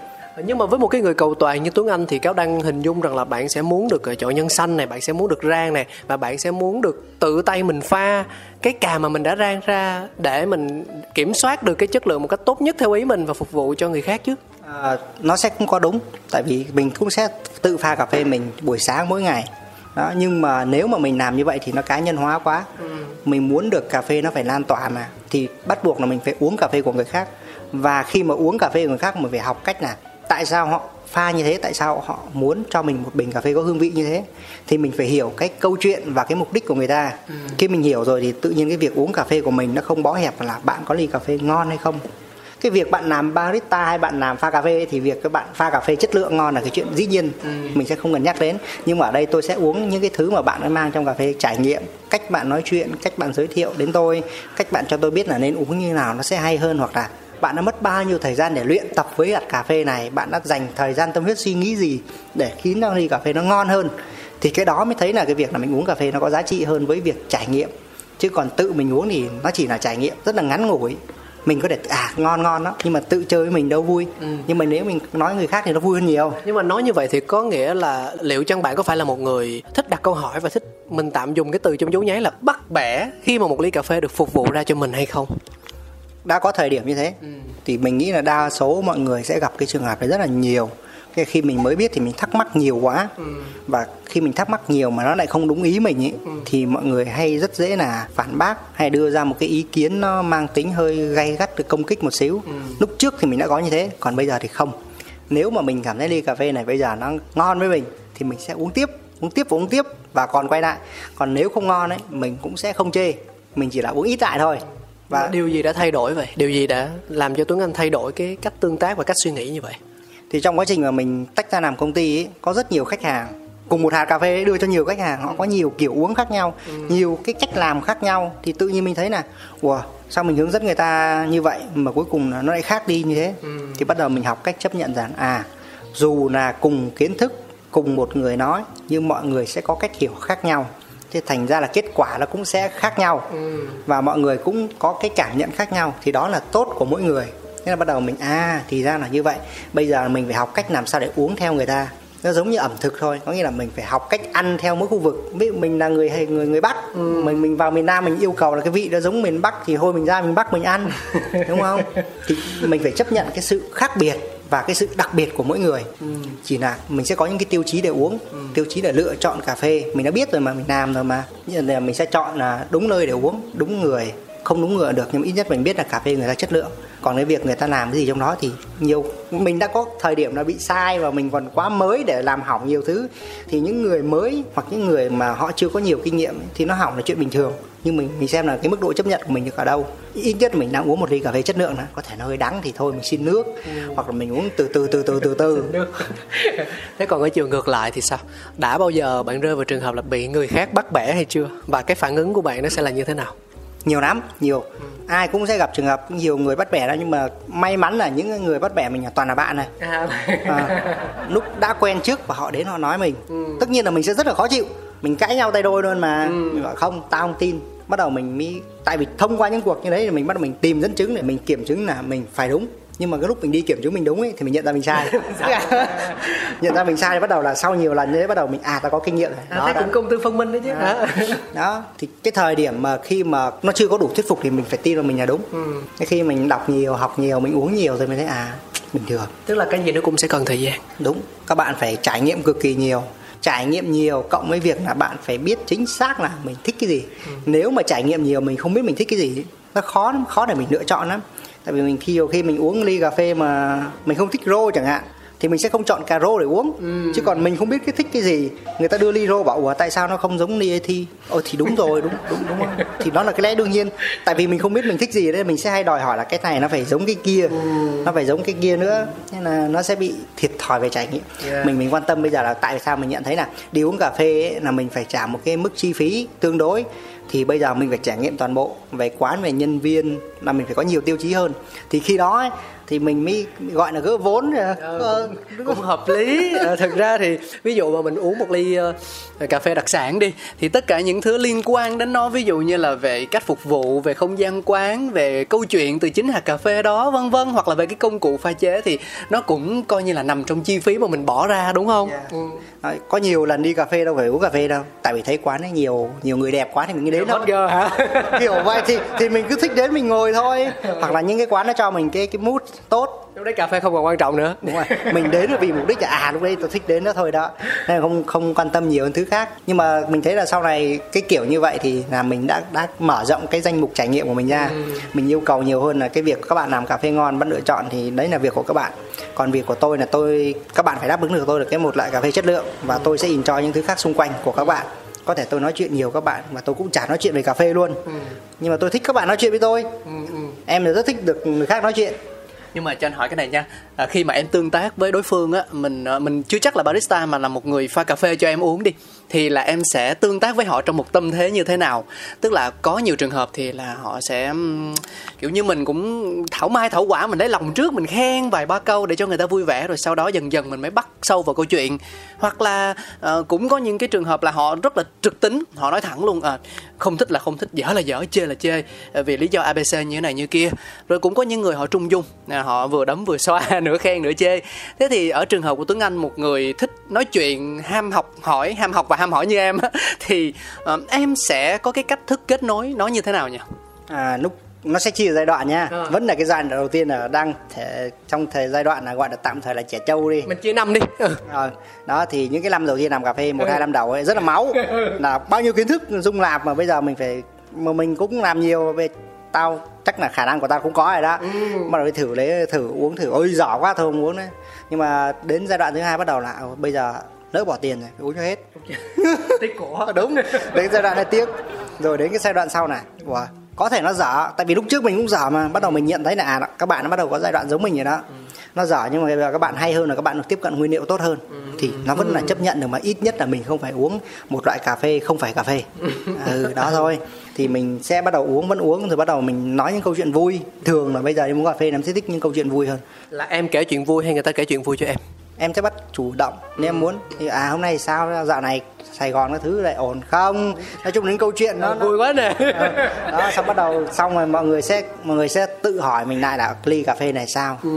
nhưng mà với một cái người cầu toàn như Tuấn Anh thì Cáo đang hình dung rằng là bạn sẽ muốn được ờ, chọn nhân xanh này, bạn sẽ muốn được rang này và bạn sẽ muốn được tự tay mình pha cái cà mà mình đã rang ra để mình kiểm soát được cái chất lượng một cách tốt nhất theo ý mình và phục vụ cho người khác chứ. à, nó sẽ không có đúng tại vì mình cũng sẽ tự pha cà phê mình buổi sáng mỗi ngày. Đó nhưng mà nếu mà mình làm như vậy thì nó cá nhân hóa quá. Mình muốn được cà phê nó phải lan tỏa mà thì bắt buộc là mình phải uống cà phê của người khác. Và khi mà uống cà phê của người khác mình phải học cách là tại sao họ pha như thế? Tại sao họ muốn cho mình một bình cà phê có hương vị như thế? Thì mình phải hiểu cái câu chuyện và cái mục đích của người ta. Khi mình hiểu rồi thì tự nhiên cái việc uống cà phê của mình nó không bó hẹp là bạn có ly cà phê ngon hay không. Cái việc bạn làm barista hay bạn làm pha cà phê thì việc các bạn pha cà phê chất lượng ngon là cái chuyện dĩ nhiên. Mình sẽ không cần nhắc đến. Nhưng mà ở đây tôi sẽ uống những cái thứ mà bạn ấy mang trong cà phê trải nghiệm. Cách bạn nói chuyện cách bạn giới thiệu đến tôi cách bạn cho tôi biết là nên uống như nào nó sẽ hay hơn hoặc là bạn đã mất bao nhiêu thời gian để luyện tập với hạt cà phê này? Bạn đã dành thời gian tâm huyết suy nghĩ gì để khiến cho ly cà phê nó ngon hơn? Thì cái đó mới thấy là cái việc là mình uống cà phê nó có giá trị hơn với việc trải nghiệm. Chứ còn tự mình uống thì nó chỉ là trải nghiệm rất là ngắn ngủi. Mình có thể à ngon ngon đó nhưng mà tự chơi với mình đâu vui. Nhưng mà nếu mình nói người khác thì nó vui hơn nhiều. Nhưng mà nói như vậy thì có nghĩa là liệu chăng bạn có phải là một người thích đặt câu hỏi và thích mình tạm dùng cái từ trong dấu nháy là bắt bẻ khi mà một ly cà phê được phục vụ ra cho mình hay không? Đã có thời điểm như thế thì mình nghĩ là đa số mọi người sẽ gặp cái trường hợp này rất là nhiều. Cái khi mình mới biết thì mình thắc mắc nhiều quá. Và khi mình thắc mắc nhiều mà nó lại không đúng ý mình ấy thì mọi người hay rất dễ là phản bác hay đưa ra một cái ý kiến nó mang tính hơi gay gắt được công kích một xíu. Lúc trước thì mình đã có như thế còn bây giờ thì không. Nếu mà mình cảm thấy ly cà phê này bây giờ nó ngon với mình thì mình sẽ uống tiếp uống tiếp và uống tiếp và còn quay lại. Còn nếu không ngon ấy mình cũng sẽ không chê. Mình chỉ là uống ít lại thôi Và điều gì đã thay đổi vậy? Điều gì đã làm cho Tuấn Anh thay đổi cái cách tương tác và cách suy nghĩ như vậy? thì trong quá trình mà mình tách ra làm công ty ấy, có rất nhiều khách hàng. Cùng một hạt cà phê đưa cho nhiều khách hàng họ có nhiều kiểu uống khác nhau nhiều cái cách làm khác nhau. Thì tự nhiên mình thấy là ủa sao mình hướng dẫn người ta như vậy mà cuối cùng là nó lại khác đi như thế? Thì bắt đầu mình học cách chấp nhận rằng à dù là cùng kiến thức cùng một người nói nhưng mọi người sẽ có cách hiểu khác nhau thế thành ra là kết quả nó cũng sẽ khác nhau. Và mọi người cũng có cái cảm nhận khác nhau. Thì đó là tốt của mỗi người. Thế là bắt đầu mình à thì ra là như vậy. Bây giờ mình phải học cách làm sao để uống theo người ta. Nó giống như ẩm thực thôi. Có nghĩa là mình phải học cách ăn theo mỗi khu vực. Ví dụ mình là người hay người người bắc. Mình mình vào miền nam mình yêu cầu là cái vị nó giống miền bắc thì thôi mình ra miền bắc mình ăn. *laughs* Đúng không? Thì mình phải chấp nhận cái sự khác biệt và cái sự đặc biệt của mỗi người. Chỉ là mình sẽ có những cái tiêu chí để uống tiêu chí để lựa chọn cà phê. Mình đã biết rồi mà mình làm rồi mà. Như là mình sẽ chọn là đúng nơi để uống đúng người không đúng người được nhưng ít nhất mình biết là cà phê người ta chất lượng. Còn cái việc người ta làm cái gì trong đó thì nhiều mình đã có thời điểm là bị sai và mình còn quá mới để làm hỏng nhiều thứ. Thì những người mới hoặc những người mà họ chưa có nhiều kinh nghiệm thì nó hỏng là chuyện bình thường. Nhưng mình mình xem là cái mức độ chấp nhận của mình được ở đâu. Ít nhất mình đang uống một ly cà phê chất lượng đó có thể nó hơi đắng thì thôi mình xin nước. Hoặc là mình uống từ từ từ từ từ từ. *laughs* *laughs* Thế còn ở chiều ngược lại thì sao? Đã bao giờ bạn rơi vào trường hợp là bị người khác bắt bẻ hay chưa? Và cái phản ứng của bạn nó sẽ là như thế nào? Nhiều lắm nhiều. Ai cũng sẽ gặp trường hợp nhiều người bắt bẻ đó nhưng mà may mắn là những người bắt bẻ mình là toàn là bạn này. À, lúc đã quen trước và họ đến họ nói mình. Tất nhiên là mình sẽ rất là khó chịu. Mình cãi nhau tay đôi luôn mà. Mình bảo không tao không tin. Bắt đầu mình mới tại vì thông qua những cuộc như đấy thì mình bắt đầu mình tìm dẫn chứng để mình kiểm chứng là mình phải đúng nhưng mà cái lúc mình đi kiểm chứng mình đúng ấy thì mình nhận ra mình sai. *laughs* *laughs* Nhận ra mình sai thì bắt đầu là sau nhiều lần như thế bắt đầu mình à ta có kinh nghiệm rồi. À, thấy cũng công tư phân minh đấy chứ. Đó. *laughs* đó thì cái thời điểm mà khi mà nó chưa có đủ thuyết phục thì mình phải tin vào mình là đúng. Ừ. khi mình đọc nhiều học nhiều mình uống nhiều thì mình thấy à bình thường tức là cái gì nó cũng sẽ cần thời gian. Đúng các bạn phải trải nghiệm cực kỳ nhiều. Trải nghiệm nhiều cộng với việc là bạn phải biết chính xác là mình thích cái gì. Ừ. nếu mà trải nghiệm nhiều mình không biết mình thích cái gì nó khó khó để mình lựa chọn lắm tại vì mình khi nhiều khi mình uống ly cà phê mà mình không thích rô chẳng hạn thì mình sẽ không chọn cà rô để uống ừ. chứ còn mình không biết cái thích cái gì người ta đưa ly rô bảo ủa tại sao nó không giống ly thi ồ thì đúng rồi đúng đúng đúng không? *laughs* thì đó là cái lẽ đương nhiên tại vì mình không biết mình thích gì nên mình sẽ hay đòi hỏi là cái này nó phải giống cái kia ừ. nó phải giống cái kia nữa nên là nó sẽ bị thiệt thòi về trải nghiệm yeah. mình mình quan tâm bây giờ là tại sao mình nhận thấy là đi uống cà phê ấy, là mình phải trả một cái mức chi phí tương đối thì bây giờ mình phải trải nghiệm toàn bộ về quán về nhân viên là mình phải có nhiều tiêu chí hơn. Thì khi đó ấy, thì mình mới gọi là gỡ vốn. Ờ, ờ, cũng hợp lý. Ờ, thực ra thì ví dụ mà mình uống một ly uh, cà phê đặc sản đi thì tất cả những thứ liên quan đến nó ví dụ như là về cách phục vụ về không gian quán về câu chuyện từ chính hạt cà phê đó vân vân hoặc là về cái công cụ pha chế thì nó cũng coi như là nằm trong chi phí mà mình bỏ ra đúng không? Yeah. ừ. Có nhiều lần đi cà phê đâu phải uống cà phê đâu. Tại vì thấy quán ấy nhiều nhiều người đẹp quá thì mình nghĩ đến đâu hả? Kiểu vậy thì thì mình cứ thích đến mình ngồi thôi. *laughs* Hoặc là những cái quán nó cho mình cái cái mood tốt lúc đấy cà phê không còn quan trọng nữa. Đúng rồi. Mình đến là vì mục đích là à lúc đấy tôi thích đến đó thôi đó. Nên là không không quan tâm nhiều hơn thứ khác. Nhưng mà mình thấy là sau này cái kiểu như vậy thì là mình đã đã mở rộng cái danh mục trải nghiệm của mình ra. Ừ. mình yêu cầu nhiều hơn là cái việc các bạn làm cà phê ngon bắt lựa chọn thì đấy là việc của các bạn. Còn việc của tôi là tôi các bạn phải đáp ứng được tôi được cái một loại cà phê chất lượng và tôi sẽ in cho những thứ khác xung quanh của các bạn. Có thể tôi nói chuyện nhiều các bạn mà tôi cũng chả nói chuyện về cà phê luôn. Ừ. nhưng mà tôi thích các bạn nói chuyện với tôi. Ừ, ừ. em rất thích được người khác nói chuyện nhưng mà cho anh hỏi cái này nha à, khi mà em tương tác với đối phương á mình à, mình chưa chắc là barista mà là một người pha cà phê cho em uống đi thì là em sẽ tương tác với họ trong một tâm thế như thế nào. Tức là có nhiều trường hợp thì là họ sẽ kiểu như mình cũng thảo mai thảo quả mình lấy lòng trước mình khen vài ba câu để cho người ta vui vẻ rồi sau đó dần dần mình mới bắt sâu vào câu chuyện. Hoặc là uh, cũng có những cái trường hợp là họ rất là trực tính họ nói thẳng luôn à, không thích là không thích dở là dở chê là chê à, vì lý do abc như thế này như kia. Rồi cũng có những người họ trung dung à, họ vừa đấm vừa xoa *laughs* nửa khen nửa chê. Thế thì ở trường hợp của tuấn anh một người thích nói chuyện ham học hỏi ham học và ham hỏi như em *laughs* thì uh, em sẽ có cái cách thức kết nối nó như thế nào nhỉ? À lúc nó sẽ chia giai đoạn nha. À. vẫn là cái giai đoạn đầu tiên là đang thể, trong thời giai đoạn là gọi là tạm thời là trẻ trâu đi. Mình chia năm đi. Ừ. rồi đó thì những cái năm đầu tiên làm cà phê một ừ. hai năm đầu ấy rất là máu. *laughs* Là bao nhiêu kiến thức dung lạp mà bây giờ mình phải mà mình cũng làm nhiều về tao chắc là khả năng của tao cũng có rồi đó. Ừ. mà rồi thử lấy thử uống thử. Ôi giỏi quá thôi không uống đấy nhưng mà đến giai đoạn thứ hai bắt đầu là bây giờ lỡ bỏ tiền rồi uống cho hết. *laughs* Tiếc của *laughs* đúng. Đến giai đoạn này tiếc rồi đến cái giai đoạn sau này wow có thể nó dở. Tại vì lúc trước mình cũng dở mà bắt đầu mình nhận thấy là à, các bạn nó bắt đầu có giai đoạn giống mình rồi đó. Ừ. nó dở nhưng mà bây giờ các bạn hay hơn là các bạn được tiếp cận nguyên liệu tốt hơn. Ừ. thì nó vẫn là chấp nhận được mà ít nhất là mình không phải uống một loại cà phê không phải cà phê. Ừ đó thôi thì mình sẽ bắt đầu uống, vẫn uống, rồi bắt đầu mình nói những câu chuyện vui. Thường là bây giờ em uống cà phê em sẽ thích những câu chuyện vui hơn. Là em kể chuyện vui hay người ta kể chuyện vui cho em? Em sẽ bắt chủ động. Nếu em muốn thì à hôm nay sao? Dạo này Sài Gòn cái thứ lại ổn không? Nói chung đến câu chuyện nó, nó vui quá nè. Ờ, đó xong bắt đầu xong rồi mọi người sẽ mọi người sẽ tự hỏi mình lại là ly cà phê này sao? Ừ.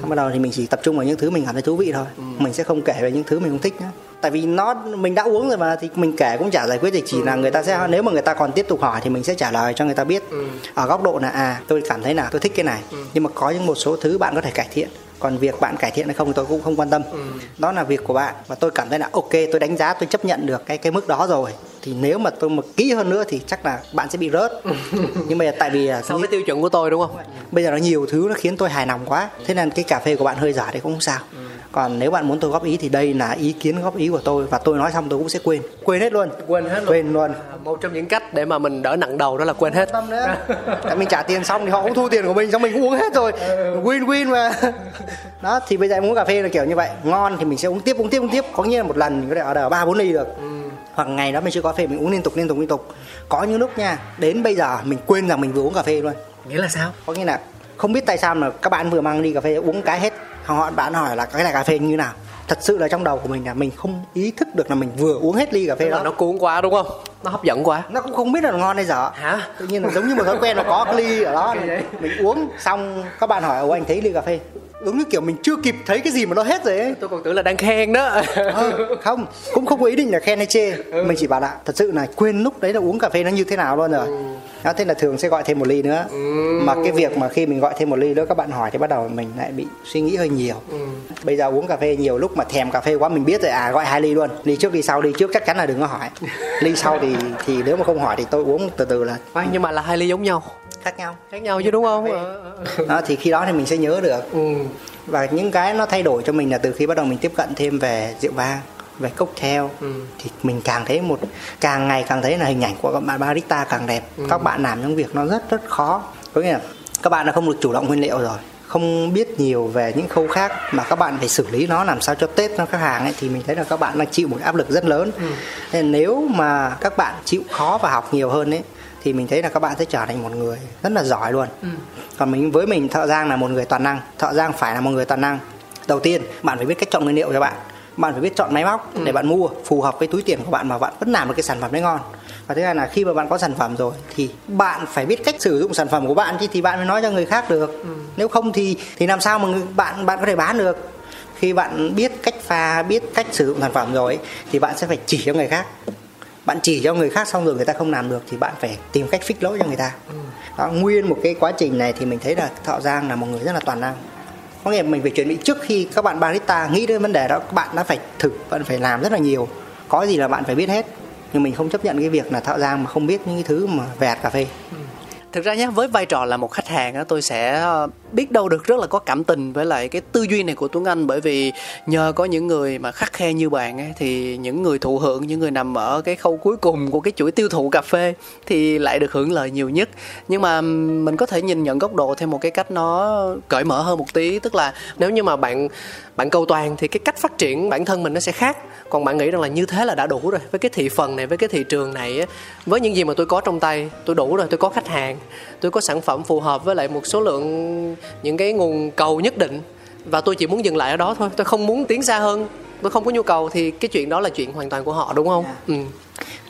xong bắt đầu thì mình chỉ tập trung vào những thứ mình cảm thấy thú vị thôi. Ừ. mình sẽ không kể về những thứ mình không thích nữa tại vì nó mình đã uống rồi mà thì mình kể cũng chả giải quyết được chỉ ừ. là người ta sẽ nếu mà người ta còn tiếp tục hỏi thì mình sẽ trả lời cho người ta biết. Ừ. ở góc độ là à tôi cảm thấy là tôi thích cái này. Ừ. nhưng mà có những một số thứ bạn có thể cải thiện còn việc bạn cải thiện hay không thì tôi cũng không quan tâm. Ừ. đó là việc của bạn. Và tôi cảm thấy là ok tôi đánh giá tôi chấp nhận được cái cái mức đó rồi. Thì nếu mà tôi mà kỹ hơn nữa thì chắc là bạn sẽ bị rớt. *laughs* Nhưng mà tại vì so với tiêu chuẩn của tôi đúng không? Bây giờ nó nhiều thứ nó khiến tôi hài lòng quá. Thế nên cái cà phê của bạn hơi giả thì cũng không sao. Ừ còn nếu bạn muốn tôi góp ý thì đây là ý kiến góp ý của tôi và tôi nói xong tôi cũng sẽ quên. Quên hết luôn. Quên hết luôn. Quên luôn. À, một trong những cách để mà mình đỡ nặng đầu đó là quên hết. Tâm nữa. Tại mình trả tiền xong thì họ cũng thu tiền của mình xong mình cũng uống hết rồi. Ừ. win win mà. Đó thì bây giờ em uống cà phê là kiểu như vậy. Ngon thì mình sẽ uống tiếp uống tiếp uống tiếp. Có nghĩa là một lần mình có thể đờ ba bốn ly được. Ừ. hoặc ngày đó mình chưa có phê mình uống liên tục liên tục liên tục. Có những lúc nha đến bây giờ mình quên rằng mình vừa uống cà phê luôn. Nghĩa là sao? Có nghĩa là không biết tại sao mà các bạn vừa mang ly cà phê uống cái hết họ bạn hỏi là cái này cà phê như nào? Thật sự là trong đầu của mình là mình không ý thức được là mình vừa uống hết ly cà phê đó. nó cuốn quá đúng không? Nó hấp dẫn quá. Nó cũng không biết là ngon hay dở. Hả? Tự nhiên là giống như một thói quen là có cái ly ở đó *laughs* mình, mình uống xong các bạn hỏi ồ anh thấy ly cà phê? Uống như kiểu mình chưa kịp thấy cái gì mà nó hết rồi ấy. Tôi còn tưởng là đang khen đó. Ờ, không cũng không có ý định là khen hay chê. Mình chỉ bảo là thật sự là quên lúc đấy là uống cà phê nó như thế nào luôn rồi đó thế là thường sẽ gọi thêm một ly nữa. Mà cái việc mà khi mình gọi thêm một ly nữa các bạn hỏi thì bắt đầu mình lại bị suy nghĩ hơi nhiều. Bây giờ uống cà phê nhiều lúc mà thèm cà phê quá mình biết rồi à gọi hai ly luôn. Ly trước ly sau ly trước chắc chắn là đừng có hỏi. *laughs* Ly sau thì thì nếu mà không hỏi thì tôi uống từ từ là Khoan, nhưng mà là hai ly giống nhau. Khác nhau. Khác nhau chứ đúng không? Ờ, ờ. đó thì khi đó thì mình sẽ nhớ được. Ừ. và những cái nó thay đổi cho mình là từ khi bắt đầu mình tiếp cận thêm về rượu vang về cocktail Ừ. thì mình càng thấy một càng ngày càng thấy là hình ảnh của các bạn barista càng đẹp Ừ. các bạn làm những việc nó rất rất khó có nghĩa là các bạn đã không được chủ động nguyên liệu rồi không biết nhiều về những khâu khác mà các bạn phải xử lý nó làm sao cho tết cho khách hàng ấy thì mình thấy là các bạn đang chịu một áp lực rất lớn Ừ. nên nếu mà các bạn chịu khó và học nhiều hơn ấy thì mình thấy là các bạn sẽ trở thành một người rất là giỏi luôn Ừ. còn mình với mình thợ giang là một người toàn năng thợ giang phải là một người toàn năng đầu tiên bạn phải biết cách chọn nguyên liệu cho bạn bạn phải biết chọn máy móc để bạn mua phù hợp với túi tiền của bạn mà bạn vẫn làm được cái sản phẩm đấy ngon. Và thứ hai là khi mà bạn có sản phẩm rồi thì bạn phải biết cách sử dụng sản phẩm của bạn chứ thì bạn mới nói cho người khác được. Nếu không thì thì làm sao mà người, bạn bạn có thể bán được? Khi bạn biết cách pha biết cách sử dụng sản phẩm rồi thì bạn sẽ phải chỉ cho người khác. Bạn chỉ cho người khác xong rồi người ta không làm được thì bạn phải tìm cách fix lỗi cho người ta. Đó, nguyên một cái quá trình này thì mình thấy là thọ giang là một người rất là toàn năng có nghĩa là mình phải chuẩn bị trước khi các bạn barista nghĩ đến vấn đề đó, các bạn đã phải thực bạn phải làm rất là nhiều. Có gì là bạn phải biết hết. Nhưng mình không chấp nhận cái việc là thợ giang mà không biết những cái thứ mà vẹt cà phê. Ừ thực ra nhé với vai trò là một khách hàng tôi sẽ ờ, biết đâu được rất là có cảm tình với lại cái tư duy này của tuấn anh. Bởi vì nhờ có những người mà khắc khe như bạn ấy, thì những người thụ hưởng, những người nằm ở cái khâu cuối cùng của cái chuỗi tiêu thụ cà phê thì lại được hưởng lợi nhiều nhất. Nhưng mà mình có thể nhìn nhận góc độ theo một cái cách nó cởi mở hơn một tí. Tức là nếu như mà bạn bạn cầu toàn thì cái cách phát triển bản thân mình nó sẽ khác. Còn bạn nghĩ rằng là như thế là đã đủ rồi. Với cái thị phần này, với cái thị trường này với những gì mà tôi có trong tay, tôi đủ rồi, tôi có khách hàng tôi có sản phẩm phù hợp với lại một số lượng những cái nguồn cầu nhất định và tôi chỉ muốn dừng lại ở đó thôi. Tôi không muốn tiến xa hơn. Tôi không có nhu cầu thì cái chuyện đó là chuyện hoàn toàn của họ đúng không? Ừ.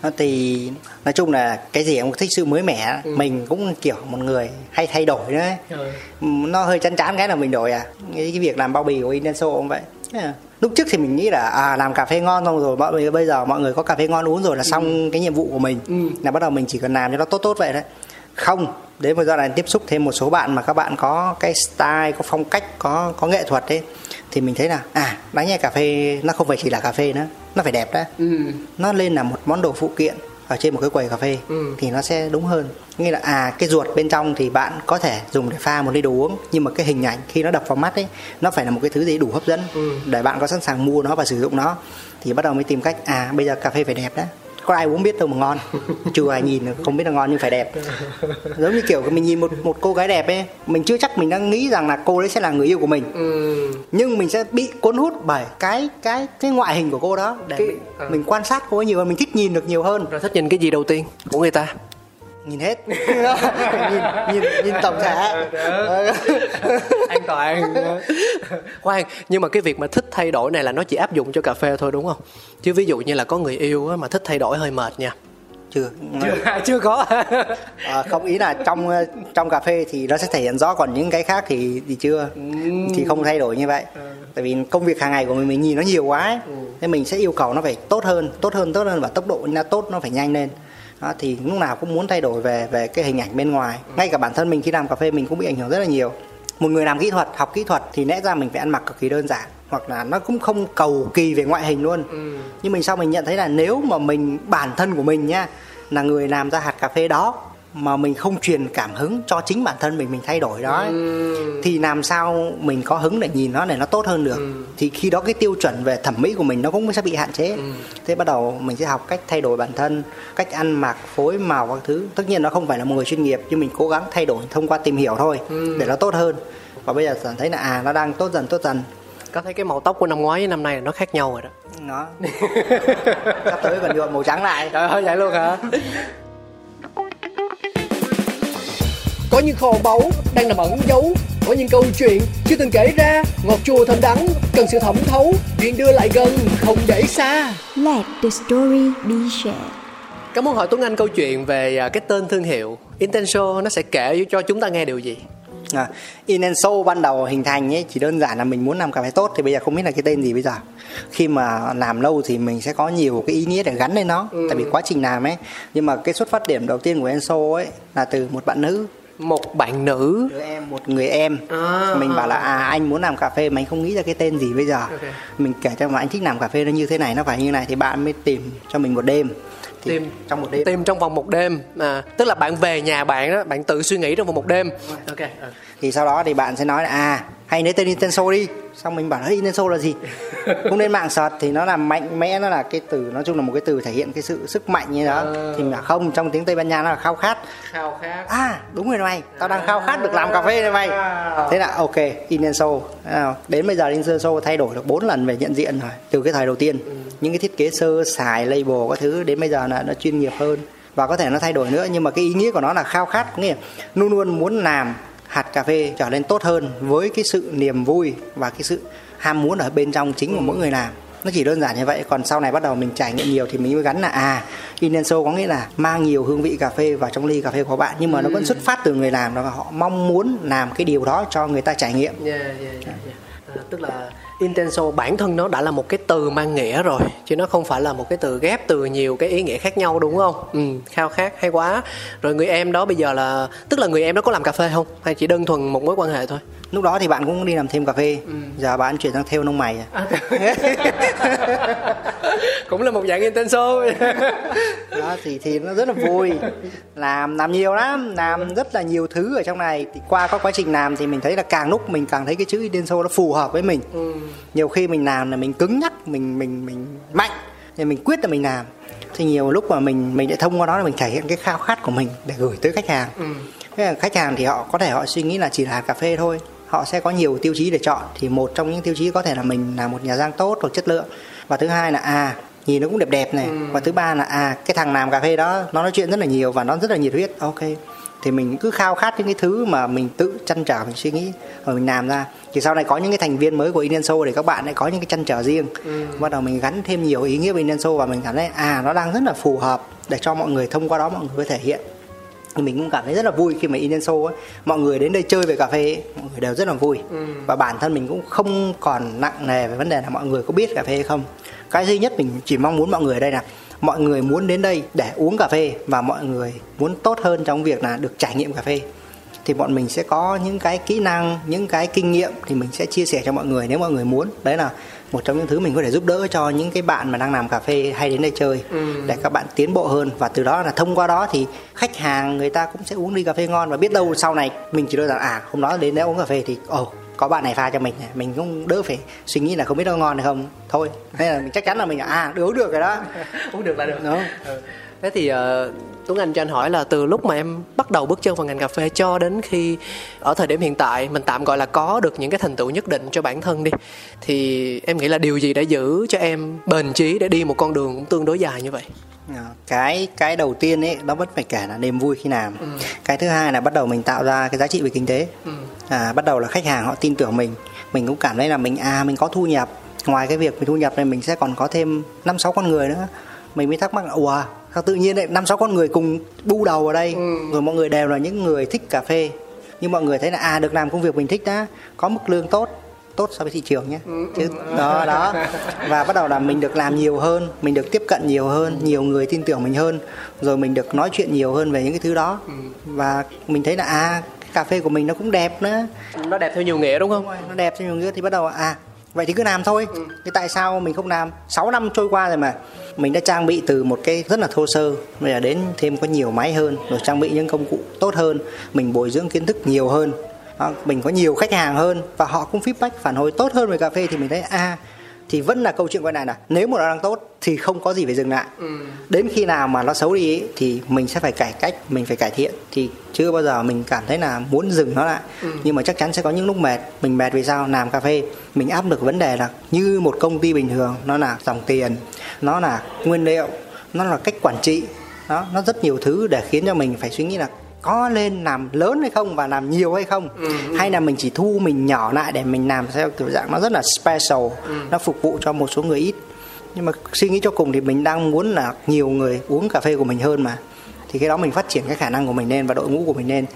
Đó thì nói chung là cái gì cũng thích sự mới mẻ. Mình cũng kiểu một người hay thay đổi nữa ấy. nó hơi chán chán cái là mình đổi à. Cái, cái việc làm bao bì của Indenso cũng vậy. Thế là lúc trước thì mình nghĩ là à làm cà phê ngon xong rồi mọi người bây giờ mọi người có cà phê ngon uống rồi là xong cái nhiệm vụ của mình. Là bắt đầu mình chỉ cần làm cho nó tốt tốt vậy đấy không đến một giai đoạn tiếp xúc thêm một số bạn mà các bạn có cái style có phong cách có có nghệ thuật ấy thì mình thấy là à đáng nhẽ cà phê nó không phải chỉ là cà phê nữa nó phải đẹp đó Ừ. nó lên là một món đồ phụ kiện ở trên một cái quầy cà phê Ừ. thì nó sẽ đúng hơn nghĩa là à cái ruột bên trong thì bạn có thể dùng để pha một ly đồ uống nhưng mà cái hình ảnh khi nó đập vào mắt ấy nó phải là một cái thứ gì đủ hấp dẫn Ừ. để bạn có sẵn sàng mua nó và sử dụng nó thì bắt đầu mới tìm cách à bây giờ cà phê phải đẹp đó có ai uống biết đâu mà ngon. Chưa ai nhìn không biết là ngon nhưng phải đẹp. Giống như kiểu mình nhìn một một cô gái đẹp ấy mình chưa chắc mình đang nghĩ rằng là cô đấy sẽ là người yêu của mình. Ừ. nhưng mình sẽ bị cuốn hút bởi cái cái cái ngoại hình của cô đó để Cái- mình, ờ. mình quan sát cô ấy nhiều hơn mình thích nhìn được nhiều hơn. Rồi thích nhìn cái gì đầu tiên của người ta nhìn hết. *laughs* Nhìn nhìn nhìn tổng thể. Ờ. *laughs* an toàn. Khoan nhưng mà cái việc mà thích thay đổi này là nó chỉ áp dụng cho cà phê thôi đúng không? Chứ ví dụ như là có người yêu á, mà thích thay đổi hơi mệt nha. Chưa? Chưa. Chưa. *laughs* Có. À, không ý là trong ờ, trong cà phê thì nó sẽ thể hiện rõ còn những cái khác thì thì chưa. Thì không thay đổi như vậy. Tại vì công việc hàng ngày của mình mình nhìn nó nhiều quá ấy. nên mình sẽ yêu cầu nó phải tốt hơn tốt hơn tốt hơn và tốc độ nó tốt nó phải nhanh lên đó, thì lúc nào cũng muốn thay đổi về về cái hình ảnh bên ngoài. Ngay cả bản thân mình khi làm cà phê mình cũng bị ảnh hưởng rất là nhiều. Một người làm kỹ thuật học kỹ thuật thì lẽ ra mình phải ăn mặc cực kỳ đơn giản hoặc là nó cũng không cầu kỳ về ngoại hình luôn. Nhưng mình sau mình nhận thấy là nếu mà mình bản thân của mình nhá là người làm ra hạt cà phê đó mà mình không truyền cảm hứng cho chính bản thân mình mình thay đổi đó ấy, thì làm sao mình có hứng để nhìn nó để nó tốt hơn được? Thì khi đó cái tiêu chuẩn về thẩm mỹ của mình nó cũng sẽ bị hạn chế. Thế bắt đầu mình sẽ học cách thay đổi bản thân cách ăn mặc phối màu các thứ. Tất nhiên nó không phải là một người chuyên nghiệp nhưng mình cố gắng thay đổi thông qua tìm hiểu thôi để nó tốt hơn. Và bây giờ cảm thấy là à nó đang tốt dần tốt dần. Có thấy cái màu tóc của năm ngoái với năm nay là nó khác nhau rồi đó. Nó. *laughs* Sắp tới còn nhuộm màu trắng lại. Trời ơi vậy luôn hả *laughs* có những kho báu đang nằm ẩn giấu có những câu chuyện chưa từng kể ra ngọt chua thơm đắng cần sự thẩm thấu chuyện đưa lại gần không để xa Let the story be shared. Có muốn hỏi Tuấn Anh câu chuyện về à, cái tên thương hiệu Intenso nó sẽ kể cho chúng ta nghe điều gì? À, Inenso ban đầu hình thành ấy chỉ đơn giản là mình muốn làm cà phê tốt thì bây giờ không biết là cái tên gì bây giờ. Khi mà làm lâu thì mình sẽ có nhiều cái ý nghĩa để gắn lên nó, Ừ. tại vì quá trình làm ấy. Nhưng mà cái xuất phát điểm đầu tiên của Enso ấy là từ một bạn nữ, Một bạn nữ đứa em, một người em. À. Mình bảo là à anh muốn làm cà phê mà anh không nghĩ ra cái tên gì bây giờ. Ok. Mình kể cho mà anh thích làm cà phê nó như thế này, nó phải như này thì bạn mới tìm cho mình một đêm. Thì Tìm. trong một đêm. tìm trong vòng một đêm à, tức là bạn về nhà bạn đó bạn tự suy nghĩ trong vòng một đêm ok ừ. Thì sau đó thì bạn sẽ nói là à hay lấy tên Intenso đi. Xong mình bảo là Intenso là gì? *laughs* Không lên mạng search thì nó là mạnh mẽ nó là cái từ nói chung là một cái từ thể hiện cái sự sức mạnh như đó. Ờ. thì mình bảo không trong tiếng Tây Ban Nha nó là khao khát. Khao khát. À đúng rồi mày tao đang khao khát được làm cà phê này mày. Thế là ok Intenso đến bây giờ Intenso thay đổi được 4 lần về nhận diện rồi từ cái thời đầu tiên. Những cái thiết kế sơ sài label các thứ đến bây giờ là nó chuyên nghiệp hơn. Và có thể nó thay đổi nữa nhưng mà cái ý nghĩa của nó là khao khát. Nghĩa luôn luôn muốn làm hạt cà phê trở nên tốt hơn với cái sự niềm vui và cái sự ham muốn ở bên trong chính của mỗi người làm. Nó chỉ đơn giản như vậy còn sau này bắt đầu mình trải nghiệm nhiều thì mình mới gắn là à Inenso có nghĩa là mang nhiều hương vị cà phê vào trong ly cà phê của bạn nhưng mà nó vẫn xuất phát từ người làm đó họ mong muốn làm cái điều đó cho người ta trải nghiệm. Yeah, yeah, yeah, yeah. À, tức là intenso bản thân nó đã là một cái từ mang nghĩa rồi chứ nó không phải là một cái từ ghép từ nhiều cái ý nghĩa khác nhau đúng không? Ừ, khao khát hay quá. Rồi người em đó bây giờ là tức là người em đó có làm cà phê không? Hay chỉ đơn thuần một mối quan hệ thôi? Lúc đó thì bạn cũng đi làm thêm cà phê. Ừ. giờ bạn chuyển sang theo nông mày À, *laughs* cũng là một dạng intenso. *laughs* Đó thì thì nó rất là vui. Làm làm nhiều lắm làm rất là nhiều thứ ở trong này. Thì qua các quá trình làm thì mình thấy là càng lúc mình càng thấy cái chữ Intenso nó phù hợp với mình. Ừ. nhiều khi mình làm là mình cứng nhắc mình mình mình mạnh thì mình quyết là mình làm. Thì nhiều lúc mà mình mình lại thông qua đó là mình thể hiện cái khao khát của mình để gửi tới khách hàng. Ừ. Thế là khách hàng thì họ có thể họ suy nghĩ là chỉ là cà phê thôi họ sẽ có nhiều tiêu chí để chọn. Thì một trong những tiêu chí có thể là mình là một nhà giang tốt hoặc chất lượng. Và thứ hai là à nhìn nó cũng đẹp đẹp này. Và thứ ba là à cái thằng làm cà phê đó nó nói chuyện rất là nhiều và nó rất là nhiệt huyết. Ok. Thì mình cứ khao khát những cái thứ mà mình tự chăn trở mình suy nghĩ rồi mình làm ra. Thì sau này có những cái thành viên mới của Inenso để các bạn lại có những cái chăn trở riêng. Bắt đầu mình gắn thêm nhiều ý nghĩa với Inenso và mình cảm thấy à nó đang rất là phù hợp để cho mọi người thông qua đó mọi người có thể hiện mình cũng cảm thấy rất là vui khi mà Inenso ấy, mọi người đến đây chơi về cà phê ấy, mọi người đều rất là vui. Và bản thân mình cũng không còn nặng nề về vấn đề là mọi người có biết cà phê hay không. Cái duy nhất mình chỉ mong muốn mọi người ở đây là mọi người muốn đến đây để uống cà phê và mọi người muốn tốt hơn trong việc là được trải nghiệm cà phê. Thì bọn mình sẽ có những cái kỹ năng những cái kinh nghiệm thì mình sẽ chia sẻ cho mọi người nếu mọi người muốn. Đấy là một trong những thứ mình có thể giúp đỡ cho những cái bạn mà đang làm cà phê hay đến đây chơi để các bạn tiến bộ hơn. Và từ đó là thông qua đó thì khách hàng người ta cũng sẽ uống ly cà phê ngon. Và biết đâu sau này mình chỉ đơn giản à hôm đó đến đấy uống cà phê thì ồ có bạn này pha cho mình này, mình cũng đỡ phải suy nghĩ là không biết nó ngon hay không. Thôi nên là mình chắc chắn là mình à uống được rồi đó. *laughs* Uống được là được. Đúng không? Ừ. thế thì uh, Tuấn Anh cho anh hỏi là từ lúc mà em bắt đầu bước chân vào ngành cà phê cho đến khi ở thời điểm hiện tại mình tạm gọi là có được những cái thành tựu nhất định cho bản thân đi thì em nghĩ là điều gì đã giữ cho em bền chí để đi một con đường cũng tương đối dài như vậy? À, cái cái đầu tiên ấy nó vẫn phải kể là niềm vui khi làm. Cái thứ hai là bắt đầu mình tạo ra cái giá trị về kinh tế. À, bắt đầu là khách hàng họ tin tưởng mình mình cũng cảm thấy là mình à mình có thu nhập. Ngoài cái việc mình thu nhập này mình sẽ còn có thêm năm sáu con người nữa mình mới thắc mắc là ủa sao tự nhiên lại năm sáu con người cùng bu đầu ở đây? Rồi mọi người đều là những người thích cà phê. Nhưng mọi người thấy là à được làm công việc mình thích đã có mức lương tốt tốt so với thị trường nhé. Chứ đó đó. Và bắt đầu là mình được làm nhiều hơn mình được tiếp cận nhiều hơn nhiều người tin tưởng mình hơn. Rồi mình được nói chuyện nhiều hơn về những cái thứ đó. Và mình thấy là à cái cà phê của mình nó cũng đẹp nữa. Nó đẹp theo nhiều nghĩa đúng không? Nó đẹp cho nhiều người thì bắt đầu à vậy thì cứ làm thôi. Thế tại sao mình không làm? 6 năm trôi qua rồi mà. Mình đã trang bị từ một cái rất là thô sơ bây giờ đến thêm có nhiều máy hơn rồi trang bị những công cụ tốt hơn mình bồi dưỡng kiến thức nhiều hơn. Mình có nhiều khách hàng hơn và họ cũng feedback phản hồi tốt hơn về cà phê thì mình thấy à thì vẫn là câu chuyện quay này là nếu mà nó đang tốt thì không có gì phải dừng lại. Đến khi nào mà nó xấu đi ấy, thì mình sẽ phải cải cách mình phải cải thiện. Thì chưa bao giờ mình cảm thấy là muốn dừng nó lại. Nhưng mà chắc chắn sẽ có những lúc mệt. Mình mệt vì sao? Làm cà phê. Mình áp được vấn đề là như một công ty bình thường nó là dòng tiền nó là nguyên liệu nó là cách quản trị. Đó nó rất nhiều thứ để khiến cho mình phải suy nghĩ là có lên làm lớn hay không và làm nhiều hay không ừ, ừ. hay là mình chỉ thu mình nhỏ lại để mình làm theo kiểu dạng nó rất là special ừ. nó phục vụ cho một số người ít nhưng mà suy nghĩ cho cùng thì mình đang muốn là nhiều người uống cà phê của mình hơn mà thì cái đó mình phát triển cái khả năng của mình lên và đội ngũ của mình lên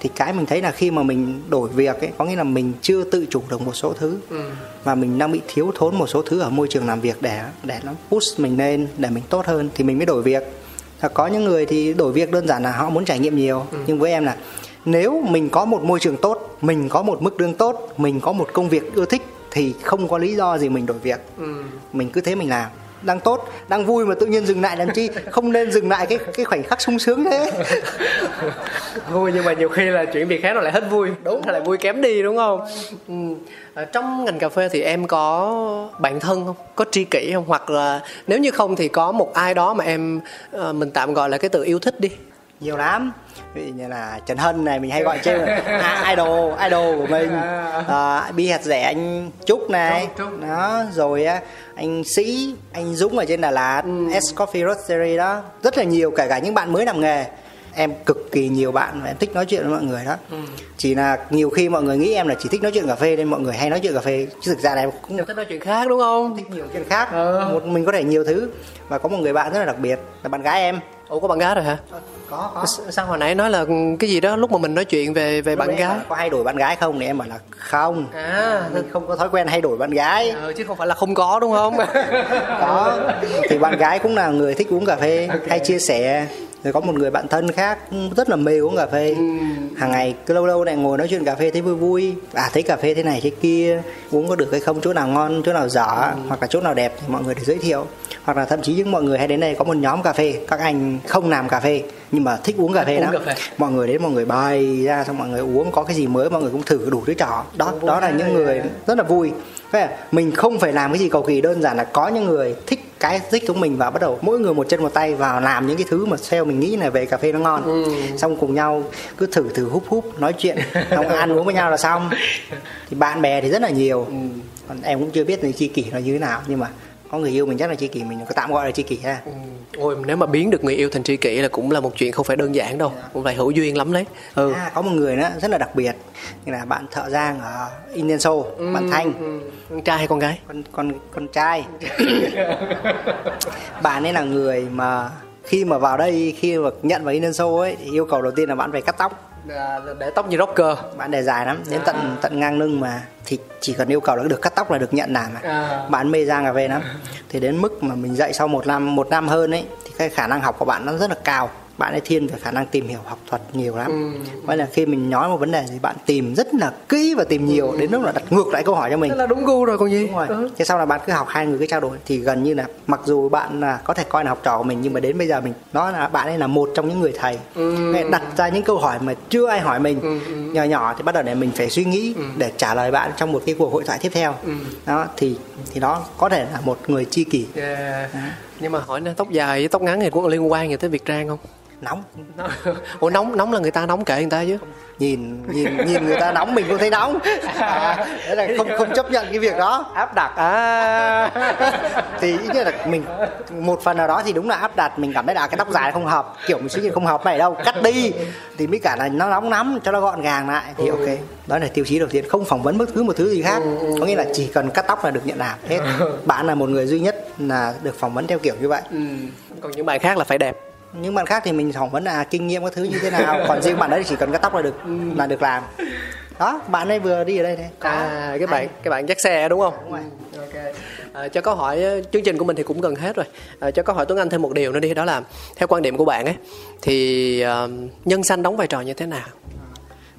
thì cái mình thấy là khi mà mình đổi việc ấy có nghĩa là mình chưa tự chủ được một số thứ ừ. và mình đang bị thiếu thốn một số thứ ở môi trường làm việc để để nó push mình lên để mình tốt hơn thì mình mới đổi việc và có những người thì đổi việc đơn giản là họ muốn trải nghiệm nhiều ừ. nhưng với em là nếu mình có một môi trường tốt mình có một mức lương tốt mình có một công việc ưa thích thì không có lý do gì mình đổi việc ừ. mình cứ thế mình làm đang tốt đang vui mà tự nhiên dừng lại làm chi? Không nên dừng lại cái cái khoảnh khắc sung sướng thế. Vui nhưng mà nhiều khi là chuyện việc khác nó lại hết vui. Đúng. Hay lại vui kém đi đúng không? Ừ. à, trong ngành cà phê thì em có bạn thân không? Có tri kỷ không? Hoặc là nếu như không thì có một ai đó mà em à, mình tạm gọi là cái từ yêu thích đi. Nhiều lắm ví dụ như là Trần Hân này mình hay gọi trên à, *laughs* idol idol của mình. À, bi hạt rẻ anh Trúc này. Đó rồi anh Sĩ anh Dũng ở trên Đà Lạt ừ. S Coffee Roastery đó. Rất là nhiều kể cả những bạn mới làm nghề. Em cực kỳ nhiều bạn và em thích nói chuyện với mọi người đó. Ừ. chỉ là nhiều khi mọi người nghĩ em là chỉ thích nói chuyện cà phê nên mọi người hay nói chuyện cà phê. Chứ thực ra là em cũng thích nói chuyện khác đúng không? Thích nhiều chuyện khác. Ừ. một mình có thể nhiều thứ. Và có một người bạn rất là đặc biệt là bạn gái em ủa có bạn gái rồi hả? Có có. Sao hồi nãy nói là cái gì đó lúc mà mình nói chuyện về về lúc bạn gái? có hay đổi bạn gái không thì em bảo là không. À. Mình không có thói quen hay đổi bạn gái. Ừ, chứ không phải là không có đúng không? *laughs* Có. Thì bạn gái cũng là người thích uống cà phê *laughs* okay. hay chia sẻ rồi có một người bạn thân khác rất là mê uống cà phê. Ừ. hàng ngày cứ lâu lâu lại ngồi nói chuyện cà phê thấy vui vui. À thấy cà phê thế này thế kia uống có được hay không chỗ nào ngon chỗ nào dở ừ. hoặc là chỗ nào đẹp thì mọi người được giới thiệu. Hoặc là thậm chí những mọi người hay đến đây có một nhóm cà phê các anh không làm cà phê nhưng mà thích uống cà phê lắm mọi người đến mọi người bày ra xong mọi người uống có cái gì mới mọi người cũng thử đủ thứ trò đó đó là những người rất là vui. Mình không phải làm cái gì cầu kỳ đơn giản là có những người thích cái thích của mình và bắt đầu mỗi người một chân một tay vào làm những cái thứ mà theo mình nghĩ là về cà phê nó ngon ừ. xong cùng nhau cứ thử thử húp húp nói chuyện xong ăn uống với nhau là xong thì bạn bè thì rất là nhiều ừ. còn em cũng chưa biết là chi kỷ nó như thế nào nhưng mà có người yêu mình chắc là tri kỷ mình có tạm gọi là tri kỷ ha ừ. ôi nếu mà biến được người yêu thành tri kỷ là cũng là một chuyện không phải đơn giản đâu yeah. cũng phải hữu duyên lắm đấy ừ. à, có một người nữa rất là đặc biệt như là bạn thợ giang ở Indenso ừ, bạn Thanh ừ. con trai hay con gái con con con trai *laughs* bạn ấy là người mà khi mà vào đây khi mà nhận vào Indenso ấy thì yêu cầu đầu tiên là bạn phải cắt tóc để tóc như rocker bạn để dài lắm đến tận à. tận ngang lưng mà thì chỉ cần yêu cầu là được cắt tóc là được nhận làm mà à. bạn mê giang cà phê lắm *laughs* thì đến mức mà mình dạy sau một năm một năm hơn ấy thì cái khả năng học của bạn nó rất là cao bạn ấy thiên về khả năng tìm hiểu học thuật nhiều lắm ừ. vậy là khi mình nói một vấn đề thì bạn tìm rất là kỹ và tìm nhiều ừ. đến lúc là đặt ngược lại câu hỏi cho mình Thế là đúng gu rồi còn gì đúng rồi ừ. thế sau là bạn cứ học hai người cứ trao đổi thì gần như là mặc dù bạn là có thể coi là học trò của mình nhưng mà đến bây giờ mình nói là bạn ấy là một trong những người thầy ừ. đặt ra những câu hỏi mà chưa ai hỏi mình ừ. ừ. nhỏ nhỏ thì bắt đầu để mình phải suy nghĩ ừ. để trả lời bạn trong một cái cuộc hội thoại tiếp theo ừ. đó thì thì đó có thể là một người chi kỷ yeah nhưng mà hỏi tóc dài với tóc ngắn thì cũng liên quan gì tới việc trang không? Nóng. Ủa nóng nóng là người ta nóng kệ người ta chứ. Nhìn nhìn nhìn người ta nóng mình cũng thấy nóng. À, đấy là không không chấp nhận cái việc đó. Áp đặt à. *laughs* Thì ý nghĩa là mình một phần nào đó thì đúng là áp đặt mình cảm thấy là cái tóc dài không hợp kiểu mình suy nghĩ không hợp này đâu cắt đi. Thì mới cả là nó nóng lắm cho nó gọn gàng lại thì ok. Đó là tiêu chí đầu tiên không phỏng vấn bất cứ một thứ gì khác. Có nghĩa là chỉ cần cắt tóc là được nhận làm hết. Bạn là một người duy nhất là được phỏng vấn theo kiểu như vậy. Ừ. còn những bạn khác là phải đẹp những bạn khác thì mình phỏng vấn là kinh nghiệm các thứ như thế nào? Còn riêng bạn đấy chỉ cần cắt tóc là được là được làm. Đó bạn ấy vừa đi ở đây này. Có. à cái bạn cái bạn dắt xe đúng không? Đúng rồi. Ừ, ok. À, cho câu hỏi chương trình của mình thì cũng gần hết rồi. À, cho câu hỏi tuấn anh thêm một điều nữa đi đó là theo quan điểm của bạn ấy thì uh, nhân xanh đóng vai trò như thế nào?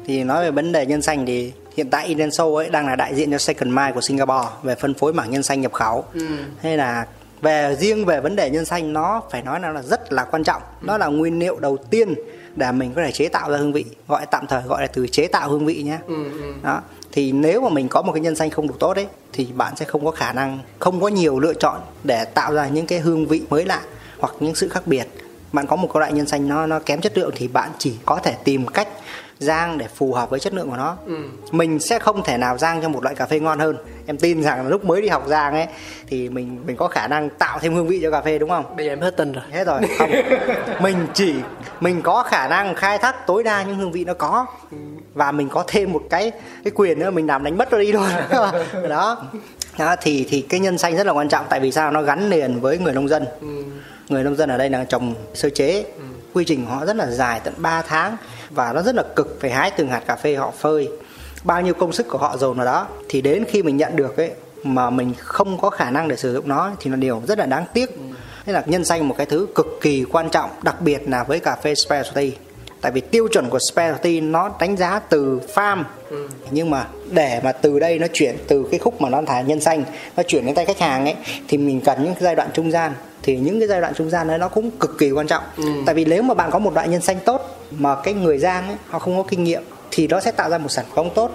Thì nói về vấn đề nhân xanh thì hiện tại Indenso ấy đang là đại diện cho Second Mile của Singapore về phân phối mảng nhân xanh nhập khẩu. Ừ. hay là về riêng về vấn đề nhân xanh nó phải nói là rất là quan trọng. Nó là nguyên liệu đầu tiên để mình có thể chế tạo ra hương vị gọi tạm thời gọi là từ chế tạo hương vị nhé. Ừ, ừ. đó thì nếu mà mình có một cái nhân xanh không đủ tốt đấy thì bạn sẽ không có khả năng không có nhiều lựa chọn để tạo ra những cái hương vị mới lạ hoặc những sự khác biệt. Bạn có một cái loại nhân xanh nó nó kém chất lượng thì bạn chỉ có thể tìm cách rang để phù hợp với chất lượng của nó. Mình sẽ không thể nào rang cho một loại cà phê ngon hơn em tin rằng là lúc mới đi học rang ấy thì mình mình có khả năng tạo thêm hương vị cho cà phê đúng không? Bây giờ em hết tin rồi. Hết rồi. Không. *laughs* Mình chỉ mình có khả năng khai thác tối đa những hương vị nó có. Và mình có thêm một cái cái quyền nữa mình làm đánh mất nó đi luôn *laughs* đó. Đó thì thì cái nhân xanh rất là quan trọng tại vì sao? Nó gắn liền với người nông dân. Người nông dân ở đây là trồng sơ chế. Quy trình họ rất là dài tận 3 tháng. Và nó rất là cực phải hái từng hạt cà phê họ phơi bao nhiêu công sức của họ dồn vào đó thì đến khi mình nhận được ấy mà mình không có khả năng để sử dụng nó thì là điều rất là đáng tiếc. Nên là nhân xanh một cái thứ cực kỳ quan trọng đặc biệt là với cà phê specialty tại vì tiêu chuẩn của specialty nó đánh giá từ farm. Nhưng mà để mà từ đây nó chuyển từ cái khúc mà nó thả nhân xanh nó chuyển đến tay khách hàng ấy thì mình cần những cái giai đoạn trung gian. Thì những cái giai đoạn trung gian đấy nó cũng cực kỳ quan trọng. Tại vì nếu mà bạn có một loại nhân xanh tốt mà cái người giang ấy họ không có kinh nghiệm thì nó sẽ tạo ra một sản phẩm tốt.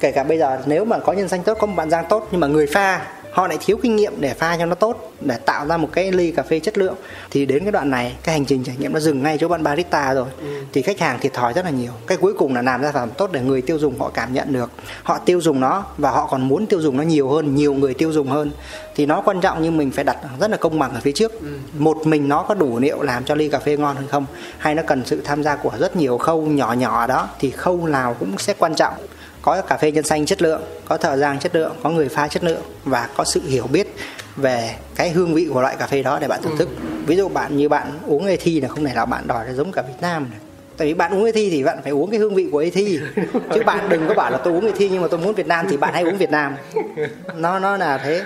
Kể cả bây giờ nếu mà có nhân danh tốt, có một bạn giang tốt nhưng mà người pha họ lại thiếu kinh nghiệm để pha cho nó tốt để tạo ra một cái ly cà phê chất lượng. Thì đến cái đoạn này cái hành trình trải nghiệm nó dừng ngay chỗ bạn barista rồi. Thì khách hàng thiệt thòi rất là nhiều. Cái cuối cùng là làm ra sản phẩm tốt để người tiêu dùng họ cảm nhận được. Họ tiêu dùng nó và họ còn muốn tiêu dùng nó nhiều hơn nhiều người tiêu dùng hơn. Thì nó quan trọng nhưng mình phải đặt rất là công bằng ở phía trước. Một mình nó có đủ liệu làm cho ly cà phê ngon hơn không? Hay nó cần sự tham gia của rất nhiều khâu nhỏ nhỏ đó thì khâu nào cũng sẽ quan trọng có cà phê nhân xanh chất lượng có thợ rang chất lượng có người pha chất lượng và có sự hiểu biết về cái hương vị của loại cà phê đó để bạn thưởng thức. Ví dụ bạn như bạn uống ê thi là không thể nào bạn đòi là giống cả Việt Nam này tại vì bạn uống ê thi thì bạn phải uống cái hương vị của ê thi. *laughs* Chứ bạn đừng có bảo là tôi uống ê thi nhưng mà tôi muốn Việt Nam thì bạn hãy uống Việt Nam. *laughs* Nó nó là thế.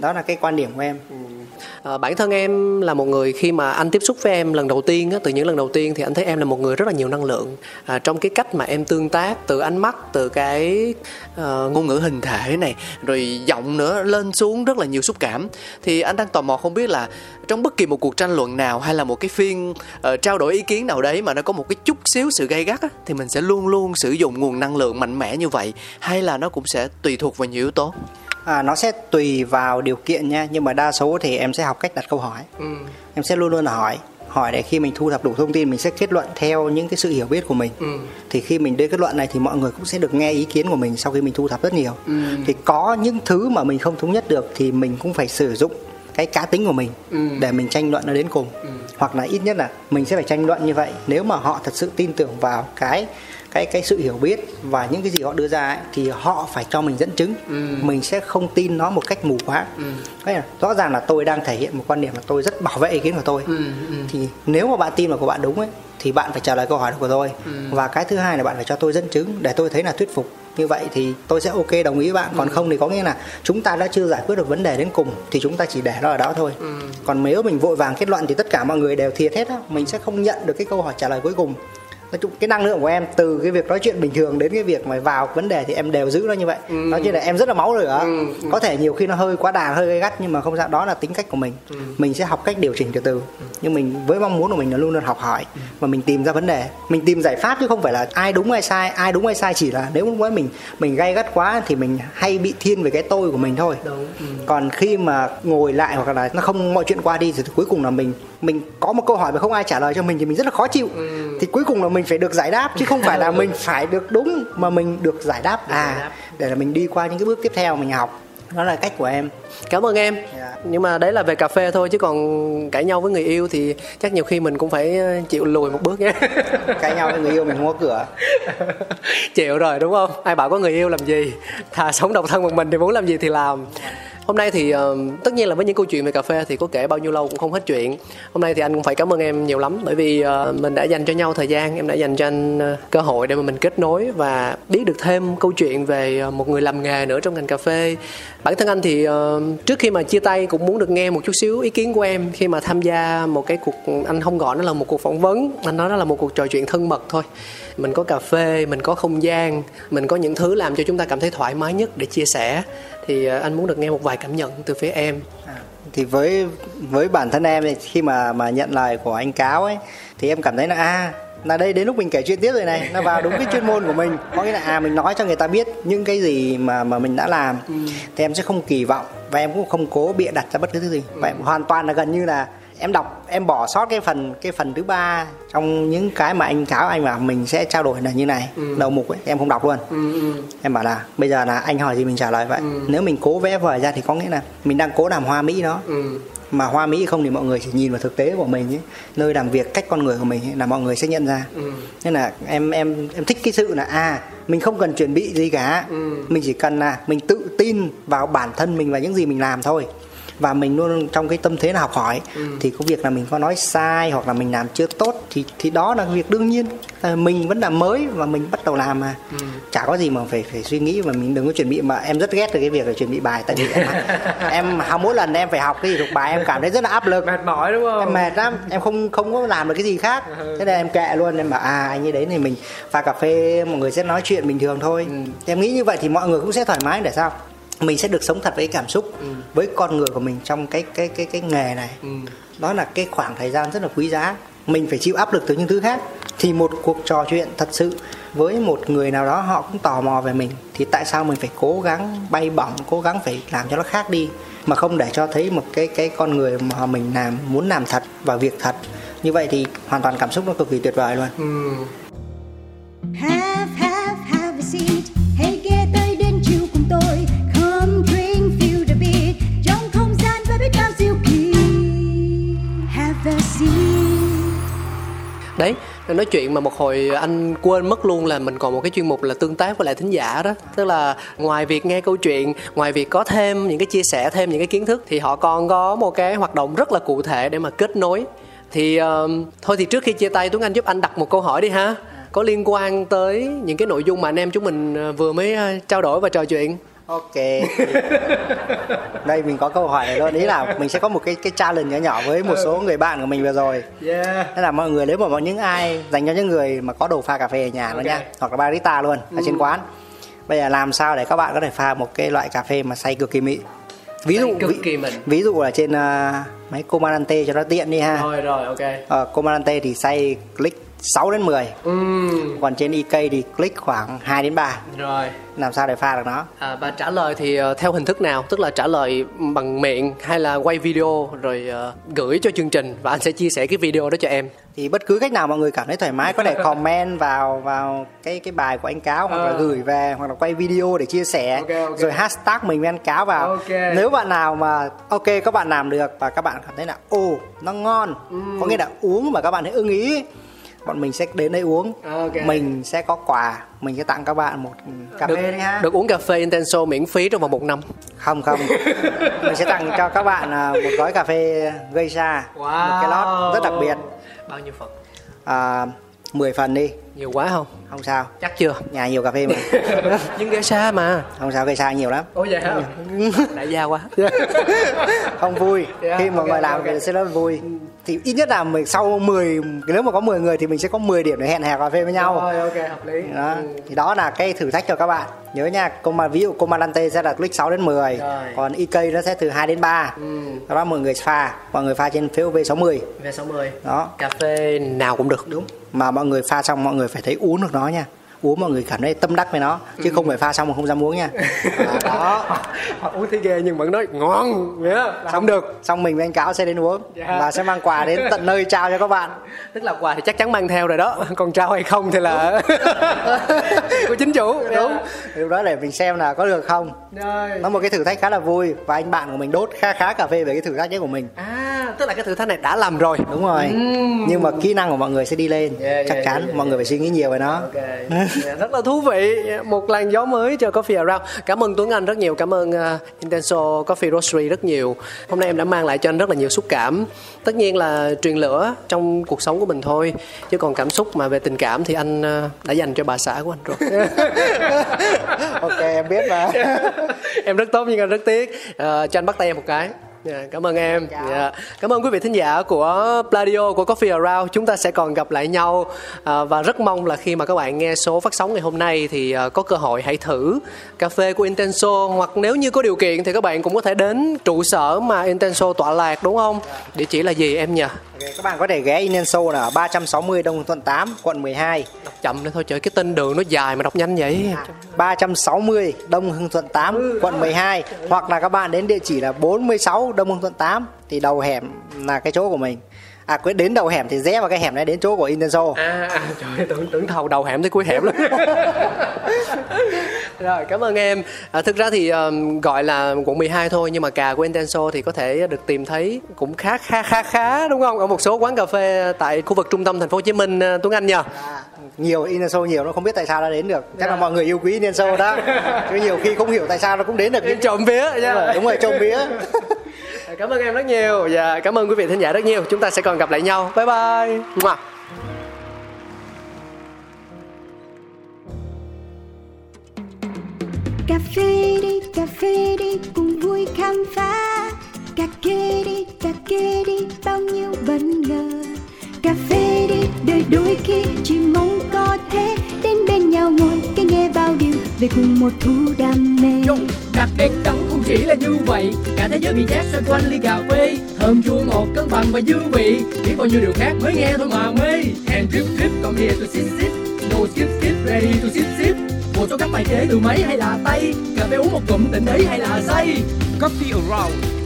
Đó là cái quan điểm của em À, bản thân em là một người khi mà anh tiếp xúc với em lần đầu tiên á, từ những lần đầu tiên thì anh thấy em là một người rất là nhiều năng lượng. À, trong cái cách mà em tương tác từ ánh mắt từ cái uh, ngôn ngữ hình thể này rồi giọng nữa lên xuống rất là nhiều xúc cảm. Thì anh đang tò mò không biết là trong bất kỳ một cuộc tranh luận nào hay là một cái phiên uh, trao đổi ý kiến nào đấy mà nó có một cái chút xíu sự gay gắt á, thì mình sẽ luôn luôn sử dụng nguồn năng lượng mạnh mẽ như vậy hay là nó cũng sẽ tùy thuộc vào nhiều yếu tố? À, nó sẽ tùy vào điều kiện nha nhưng mà đa số thì em sẽ học cách đặt câu hỏi ừ. em sẽ luôn luôn là hỏi hỏi để khi mình thu thập đủ thông tin mình sẽ kết luận theo những cái sự hiểu biết của mình Ừ. thì khi mình đưa kết luận này thì mọi người cũng sẽ được nghe ý kiến của mình sau khi mình thu thập rất nhiều Ừ. thì có những thứ mà mình không thống nhất được thì mình cũng phải sử dụng cái cá tính của mình Ừ. để mình tranh luận nó đến cùng hoặc là ít nhất là mình sẽ phải tranh luận như vậy nếu mà họ thật sự tin tưởng vào cái cái cái sự hiểu biết và những cái gì họ đưa ra ấy, thì họ phải cho mình dẫn chứng. Mình sẽ không tin nó một cách mù quáng. Là rõ ràng là tôi đang thể hiện một quan điểm là tôi rất bảo vệ ý kiến của tôi. Thì nếu mà bạn tin vào của bạn đúng ấy thì bạn phải trả lời câu hỏi của tôi. Và cái thứ hai là bạn phải cho tôi dẫn chứng để tôi thấy là thuyết phục. Như vậy thì tôi sẽ ok đồng ý với bạn. Còn không thì có nghĩa là chúng ta đã chưa giải quyết được vấn đề đến cùng thì chúng ta chỉ để nó ở đó thôi. Còn nếu mình vội vàng kết luận thì tất cả mọi người đều thiệt hết á mình sẽ không nhận được cái câu hỏi trả lời cuối cùng nói chung cái năng lượng của em từ cái việc nói chuyện bình thường đến cái việc mà vào vấn đề thì em đều giữ nó như vậy. Nói chung là em rất là máu lửa có thể nhiều khi nó hơi quá đà hơi gay gắt nhưng mà không sao đó là tính cách của mình. Mình sẽ học cách điều chỉnh từ từ. Nhưng mình với mong muốn của mình là luôn luôn học hỏi và mình tìm ra vấn đề. Mình tìm giải pháp chứ không phải là ai đúng ai sai ai đúng ai sai chỉ là nếu với mình mình gay gắt quá thì mình hay bị thiên về cái tôi của mình thôi. Còn khi mà ngồi lại hoặc là nó không mọi chuyện qua đi thì cuối cùng là mình mình có một câu hỏi mà không ai trả lời cho mình thì mình rất là khó chịu. Thì cuối cùng là mình phải được giải đáp chứ không phải là mình phải được đúng mà mình được giải đáp. À để là mình đi qua những cái bước tiếp theo mình học. Đó là cách của em. Cảm ơn em. Dạ. nhưng mà đấy là về cà phê thôi chứ còn cãi nhau với người yêu thì chắc nhiều khi mình cũng phải ờ, chịu lùi một bước nhé. *laughs* Cãi nhau với người yêu mình không có cửa. Chịu rồi đúng không? Ai bảo có người yêu làm gì? Thà sống độc thân một mình thì muốn làm gì thì làm hôm nay thì uh, tất nhiên là với những câu chuyện về cà phê thì có kể bao nhiêu lâu cũng không hết chuyện. Hôm nay thì anh cũng phải cảm ơn em nhiều lắm bởi vì uh, mình đã dành cho nhau thời gian em đã dành cho anh uh, cơ hội để mà mình kết nối và biết được thêm câu chuyện về uh, một người làm nghề nữa trong ngành cà phê. Bản thân anh thì uh, trước khi mà chia tay cũng muốn được nghe một chút xíu ý kiến của em khi mà tham gia một cái cuộc anh không gọi nó là một cuộc phỏng vấn anh nói nó là một cuộc trò chuyện thân mật thôi. Mình có cà phê mình có không gian mình có những thứ làm cho chúng ta cảm thấy thoải mái nhất để chia sẻ thì ờ, anh muốn được nghe một vài cảm nhận từ phía em. Thì với với bản thân em thì khi mà mà nhận lời của anh cáo ấy thì em cảm thấy là à là đây đến lúc mình kể chuyện tiếp rồi này nó vào đúng cái chuyên môn của mình. Có nghĩa là à mình nói cho người ta biết những cái gì mà mà mình đã làm thì em sẽ không kỳ vọng và em cũng không cố bịa đặt ra bất cứ thứ gì. Và em hoàn toàn là gần như là em đọc em bỏ sót cái phần cái phần thứ ba trong những cái mà anh cáo anh bảo mình sẽ trao đổi là như này Ừ. đầu mục ấy em không đọc luôn. Em bảo là bây giờ là anh hỏi gì mình trả lời vậy? Nếu mình cố vẽ vời ra thì có nghĩa là mình đang cố làm hoa mỹ nó mà hoa mỹ không thì mọi người chỉ nhìn vào thực tế của mình ấy, nơi làm việc cách con người của mình ấy, là mọi người sẽ nhận ra. Nên là em em em thích cái sự là à mình không cần chuẩn bị gì cả. Mình chỉ cần là mình tự tin vào bản thân mình và những gì mình làm thôi và mình luôn trong cái tâm thế là học hỏi. Thì có việc là mình có nói sai hoặc là mình làm chưa tốt thì thì đó là việc đương nhiên. Tại mình vẫn là mới và mình bắt đầu làm mà. Chả có gì mà phải phải suy nghĩ và mình đừng có chuẩn bị mà em rất ghét được cái việc là chuẩn bị bài. Tại vì em, *laughs* em mỗi lần em phải học cái gì thuộc bài em cảm thấy rất là áp lực. Mệt mỏi đúng không? Em mệt lắm em không không có làm được cái gì khác. Thế nên em kệ luôn em bảo à anh như đấy thì mình pha cà phê mọi người sẽ nói chuyện bình thường thôi. Em nghĩ như vậy thì mọi người cũng sẽ thoải mái để sao mình sẽ được sống thật với cái cảm xúc với con người của mình trong cái cái cái cái nghề này. Đó là cái khoảng thời gian rất là quý giá. Mình phải chịu áp lực từ những thứ khác. Thì một cuộc trò chuyện thật sự với một người nào đó họ cũng tò mò về mình. Thì tại sao mình phải cố gắng bay bổng cố gắng phải làm cho nó khác đi? Mà không để cho thấy một cái cái con người mà mình làm muốn làm thật và việc thật. Như vậy thì hoàn toàn cảm xúc nó cực kỳ tuyệt vời luôn. Have, đấy nói chuyện mà một hồi anh quên mất luôn là mình còn một cái chuyên mục là tương tác với lại thính giả đó. Tức là ngoài việc nghe câu chuyện ngoài việc có thêm những cái chia sẻ thêm những cái kiến thức thì họ còn có một cái hoạt động rất là cụ thể để mà kết nối. Thì uh, thôi thì trước khi chia tay Tuấn Anh giúp anh đặt một câu hỏi đi ha. Có liên quan tới những cái nội dung mà anh em chúng mình ờ, vừa mới ờ, trao đổi và trò chuyện? Ok. Đây mình có câu hỏi này luôn. Ý là mình sẽ có một cái cái challenge nhỏ nhỏ với một số người bạn của mình vừa rồi. Yeah. Thế là mọi người nếu mà mọi những ai dành cho những người mà có đồ pha cà phê ở nhà nữa Ok. nha hoặc là barista luôn ở trên quán bây giờ làm sao để các bạn có thể pha một cái loại cà phê mà xay cực kỳ mịn ví dụ cực ví, kỳ mịn. ví dụ là trên à, máy Comandante cho nó tiện đi ha. Rồi rồi ok. Ờ, Comandante thì xay click 6 đến 10 Ừm, còn trên EK thì click khoảng 2 đến 3 rồi. Làm sao để pha được nó? À, và trả lời thì ờ, theo hình thức nào? Tức là trả lời bằng miệng hay là quay video rồi ờ, gửi cho chương trình? Và anh sẽ chia sẻ cái video đó cho em. thì bất cứ cách nào mọi người cảm thấy thoải mái có thể *laughs* comment vào vào cái cái bài của anh cáo hoặc là Ờ. gửi về hoặc là quay video để chia sẻ. Ok, ok. rồi hashtag mình với anh cáo vào. Ok. nếu bạn nào mà ok các bạn làm được và các bạn cảm thấy là ồ nó ngon. Có nghĩa là uống mà các bạn thấy ưng ý bọn mình sẽ đến đây uống. Ok. mình sẽ có quà. Mình sẽ tặng các bạn một cà được, phê đấy ha được uống cà phê Intenso miễn phí trong vòng một năm. không không. *laughs* Mình sẽ tặng cho các bạn à, một gói cà phê gây ra. Một cái lót rất đặc biệt. Bao nhiêu phần? à, 10 phần đi Nhiều quá không? không sao Chắc chưa? nhà nhiều cà phê mà *laughs* Nhưng ghê xa mà. không sao gây xa nhiều lắm Ủa vậy hả? *laughs* Đại gia quá. không vui Yeah, khi mà ok, mọi làm ok. thì sẽ rất vui thì ít nhất là mình sau 10 nếu mà có 10 người thì mình sẽ có 10 điểm để hẹn hò cà phê với nhau Rồi ok hợp lý. đó. thì đó là cái thử thách cho các bạn nhớ nha Coma, ví dụ Comandante sẽ là click 6 đến 10 Rồi. còn EK nó sẽ từ 2 đến 3 Ừ. bạn mọi người pha mọi người pha trên POV 60 Về 60. đó Cà phê nào cũng được. đúng mà mọi người pha xong mọi người phải thấy uống được nó nha uống mọi người cảm thấy tâm đắc với nó chứ không phải pha xong mà không dám uống nha. *laughs* À, đó. Họ uống thấy ghê nhưng vẫn nói ngon. Nghĩa là không được. xong mình với anh cáo sẽ đến uống. Dạ. và sẽ mang quà đến tận nơi trao cho các bạn. Tức là quà thì chắc chắn mang theo rồi đó. Còn trao hay không thì là *laughs* của chính chủ. đúng. điều đó để mình xem là có được không. Rồi. nó một cái thử thách khá là vui và anh bạn của mình đốt khá khá cà phê về cái thử thách đấy của mình. À, tức là cái thử thách này đã làm rồi. đúng rồi. Nhưng mà kỹ năng của mọi người sẽ đi lên. Yeah, chắc yeah, chắn yeah, yeah, mọi người phải suy nghĩ nhiều về nó. Ok, *laughs* Dạ, rất là thú vị. Một làn gió mới cho Coffee Around. Cảm ơn Tuấn Anh rất nhiều cảm ơn uh, Intenso Coffee Roastery rất nhiều. Hôm nay em đã mang lại cho anh rất là nhiều xúc cảm. Tất nhiên là truyền lửa trong cuộc sống của mình thôi chứ còn cảm xúc mà về tình cảm thì anh uh, đã dành cho bà xã của anh rồi. *laughs* Ok em biết mà. *laughs* Em rất tốt nhưng anh rất tiếc. Ờ, cho anh bắt tay em một cái Dạ, cảm ơn em. Dạ. cảm ơn quý vị thính giả của Pladio của Coffee Around. Chúng ta sẽ còn gặp lại nhau à, và rất mong là khi mà các bạn nghe số phát sóng ngày hôm nay thì à, có cơ hội hãy thử cà phê của Intenso hoặc nếu như có điều kiện thì các bạn cũng có thể đến trụ sở mà Intenso tọa lạc đúng không? Địa chỉ là gì em nhỉ? Ok, các bạn có thể ghé Inenso là ở 360 Đông Thuận 8 quận 12 đọc chậm nữa thôi trời cái tên đường nó dài mà đọc nhanh vậy. 360 Đông Hưng Thuận 8 quận 12 hoặc là các bạn đến địa chỉ là 46 Đông Hưng Thuận 8 thì đầu hẻm là cái chỗ của mình. À quyết đến đầu hẻm thì rẽ vào cái hẻm này đến chỗ của Intenso à, à trời ơi, tưởng tưởng thầu đầu hẻm tới cuối hẻm luôn. *laughs* Rồi cảm ơn em. À, thực ra thì um, gọi là quận 12 thôi nhưng mà cà của Intenso thì có thể được tìm thấy cũng khá khá khá khá đúng không? Ở một số quán cà phê tại khu vực trung tâm thành phố Hồ Chí Minh uh, Tuấn Anh nhờ. À, nhiều Intenso nhiều nó không biết tại sao nó đến được. Chắc là mọi người yêu quý Intenso đó. *laughs* Chứ nhiều khi không hiểu tại sao nó cũng đến được trộm vía nha đúng rồi trộm vía *laughs* cảm ơn em rất nhiều. Và cảm ơn quý vị thính giả rất nhiều. Chúng ta sẽ còn gặp lại nhau. Bye bye. Mua. cà phê đi, cà phê đi, cùng vui khám phá. Cà kê đi, cà kê đi, bao nhiêu bất ngờ cà phê đi đời đôi khi chỉ mong có thế. Đến bên nhau ngồi cái nghe bao điều về cùng một thú đam mê. Đặc biệt đắng không chỉ là như vậy cả thế giới bị chát xoay quanh ly cà phê. Thơm chua ngọt cân bằng và dư vị biết bao nhiêu điều khác mới nghe thôi mà mê. And drip drip come here to sip sip. No skip skip ready to sip sip. Một số các bài chế từ máy hay là tay cà phê uống một ngụm tỉnh ấy hay là say. Coffee Around,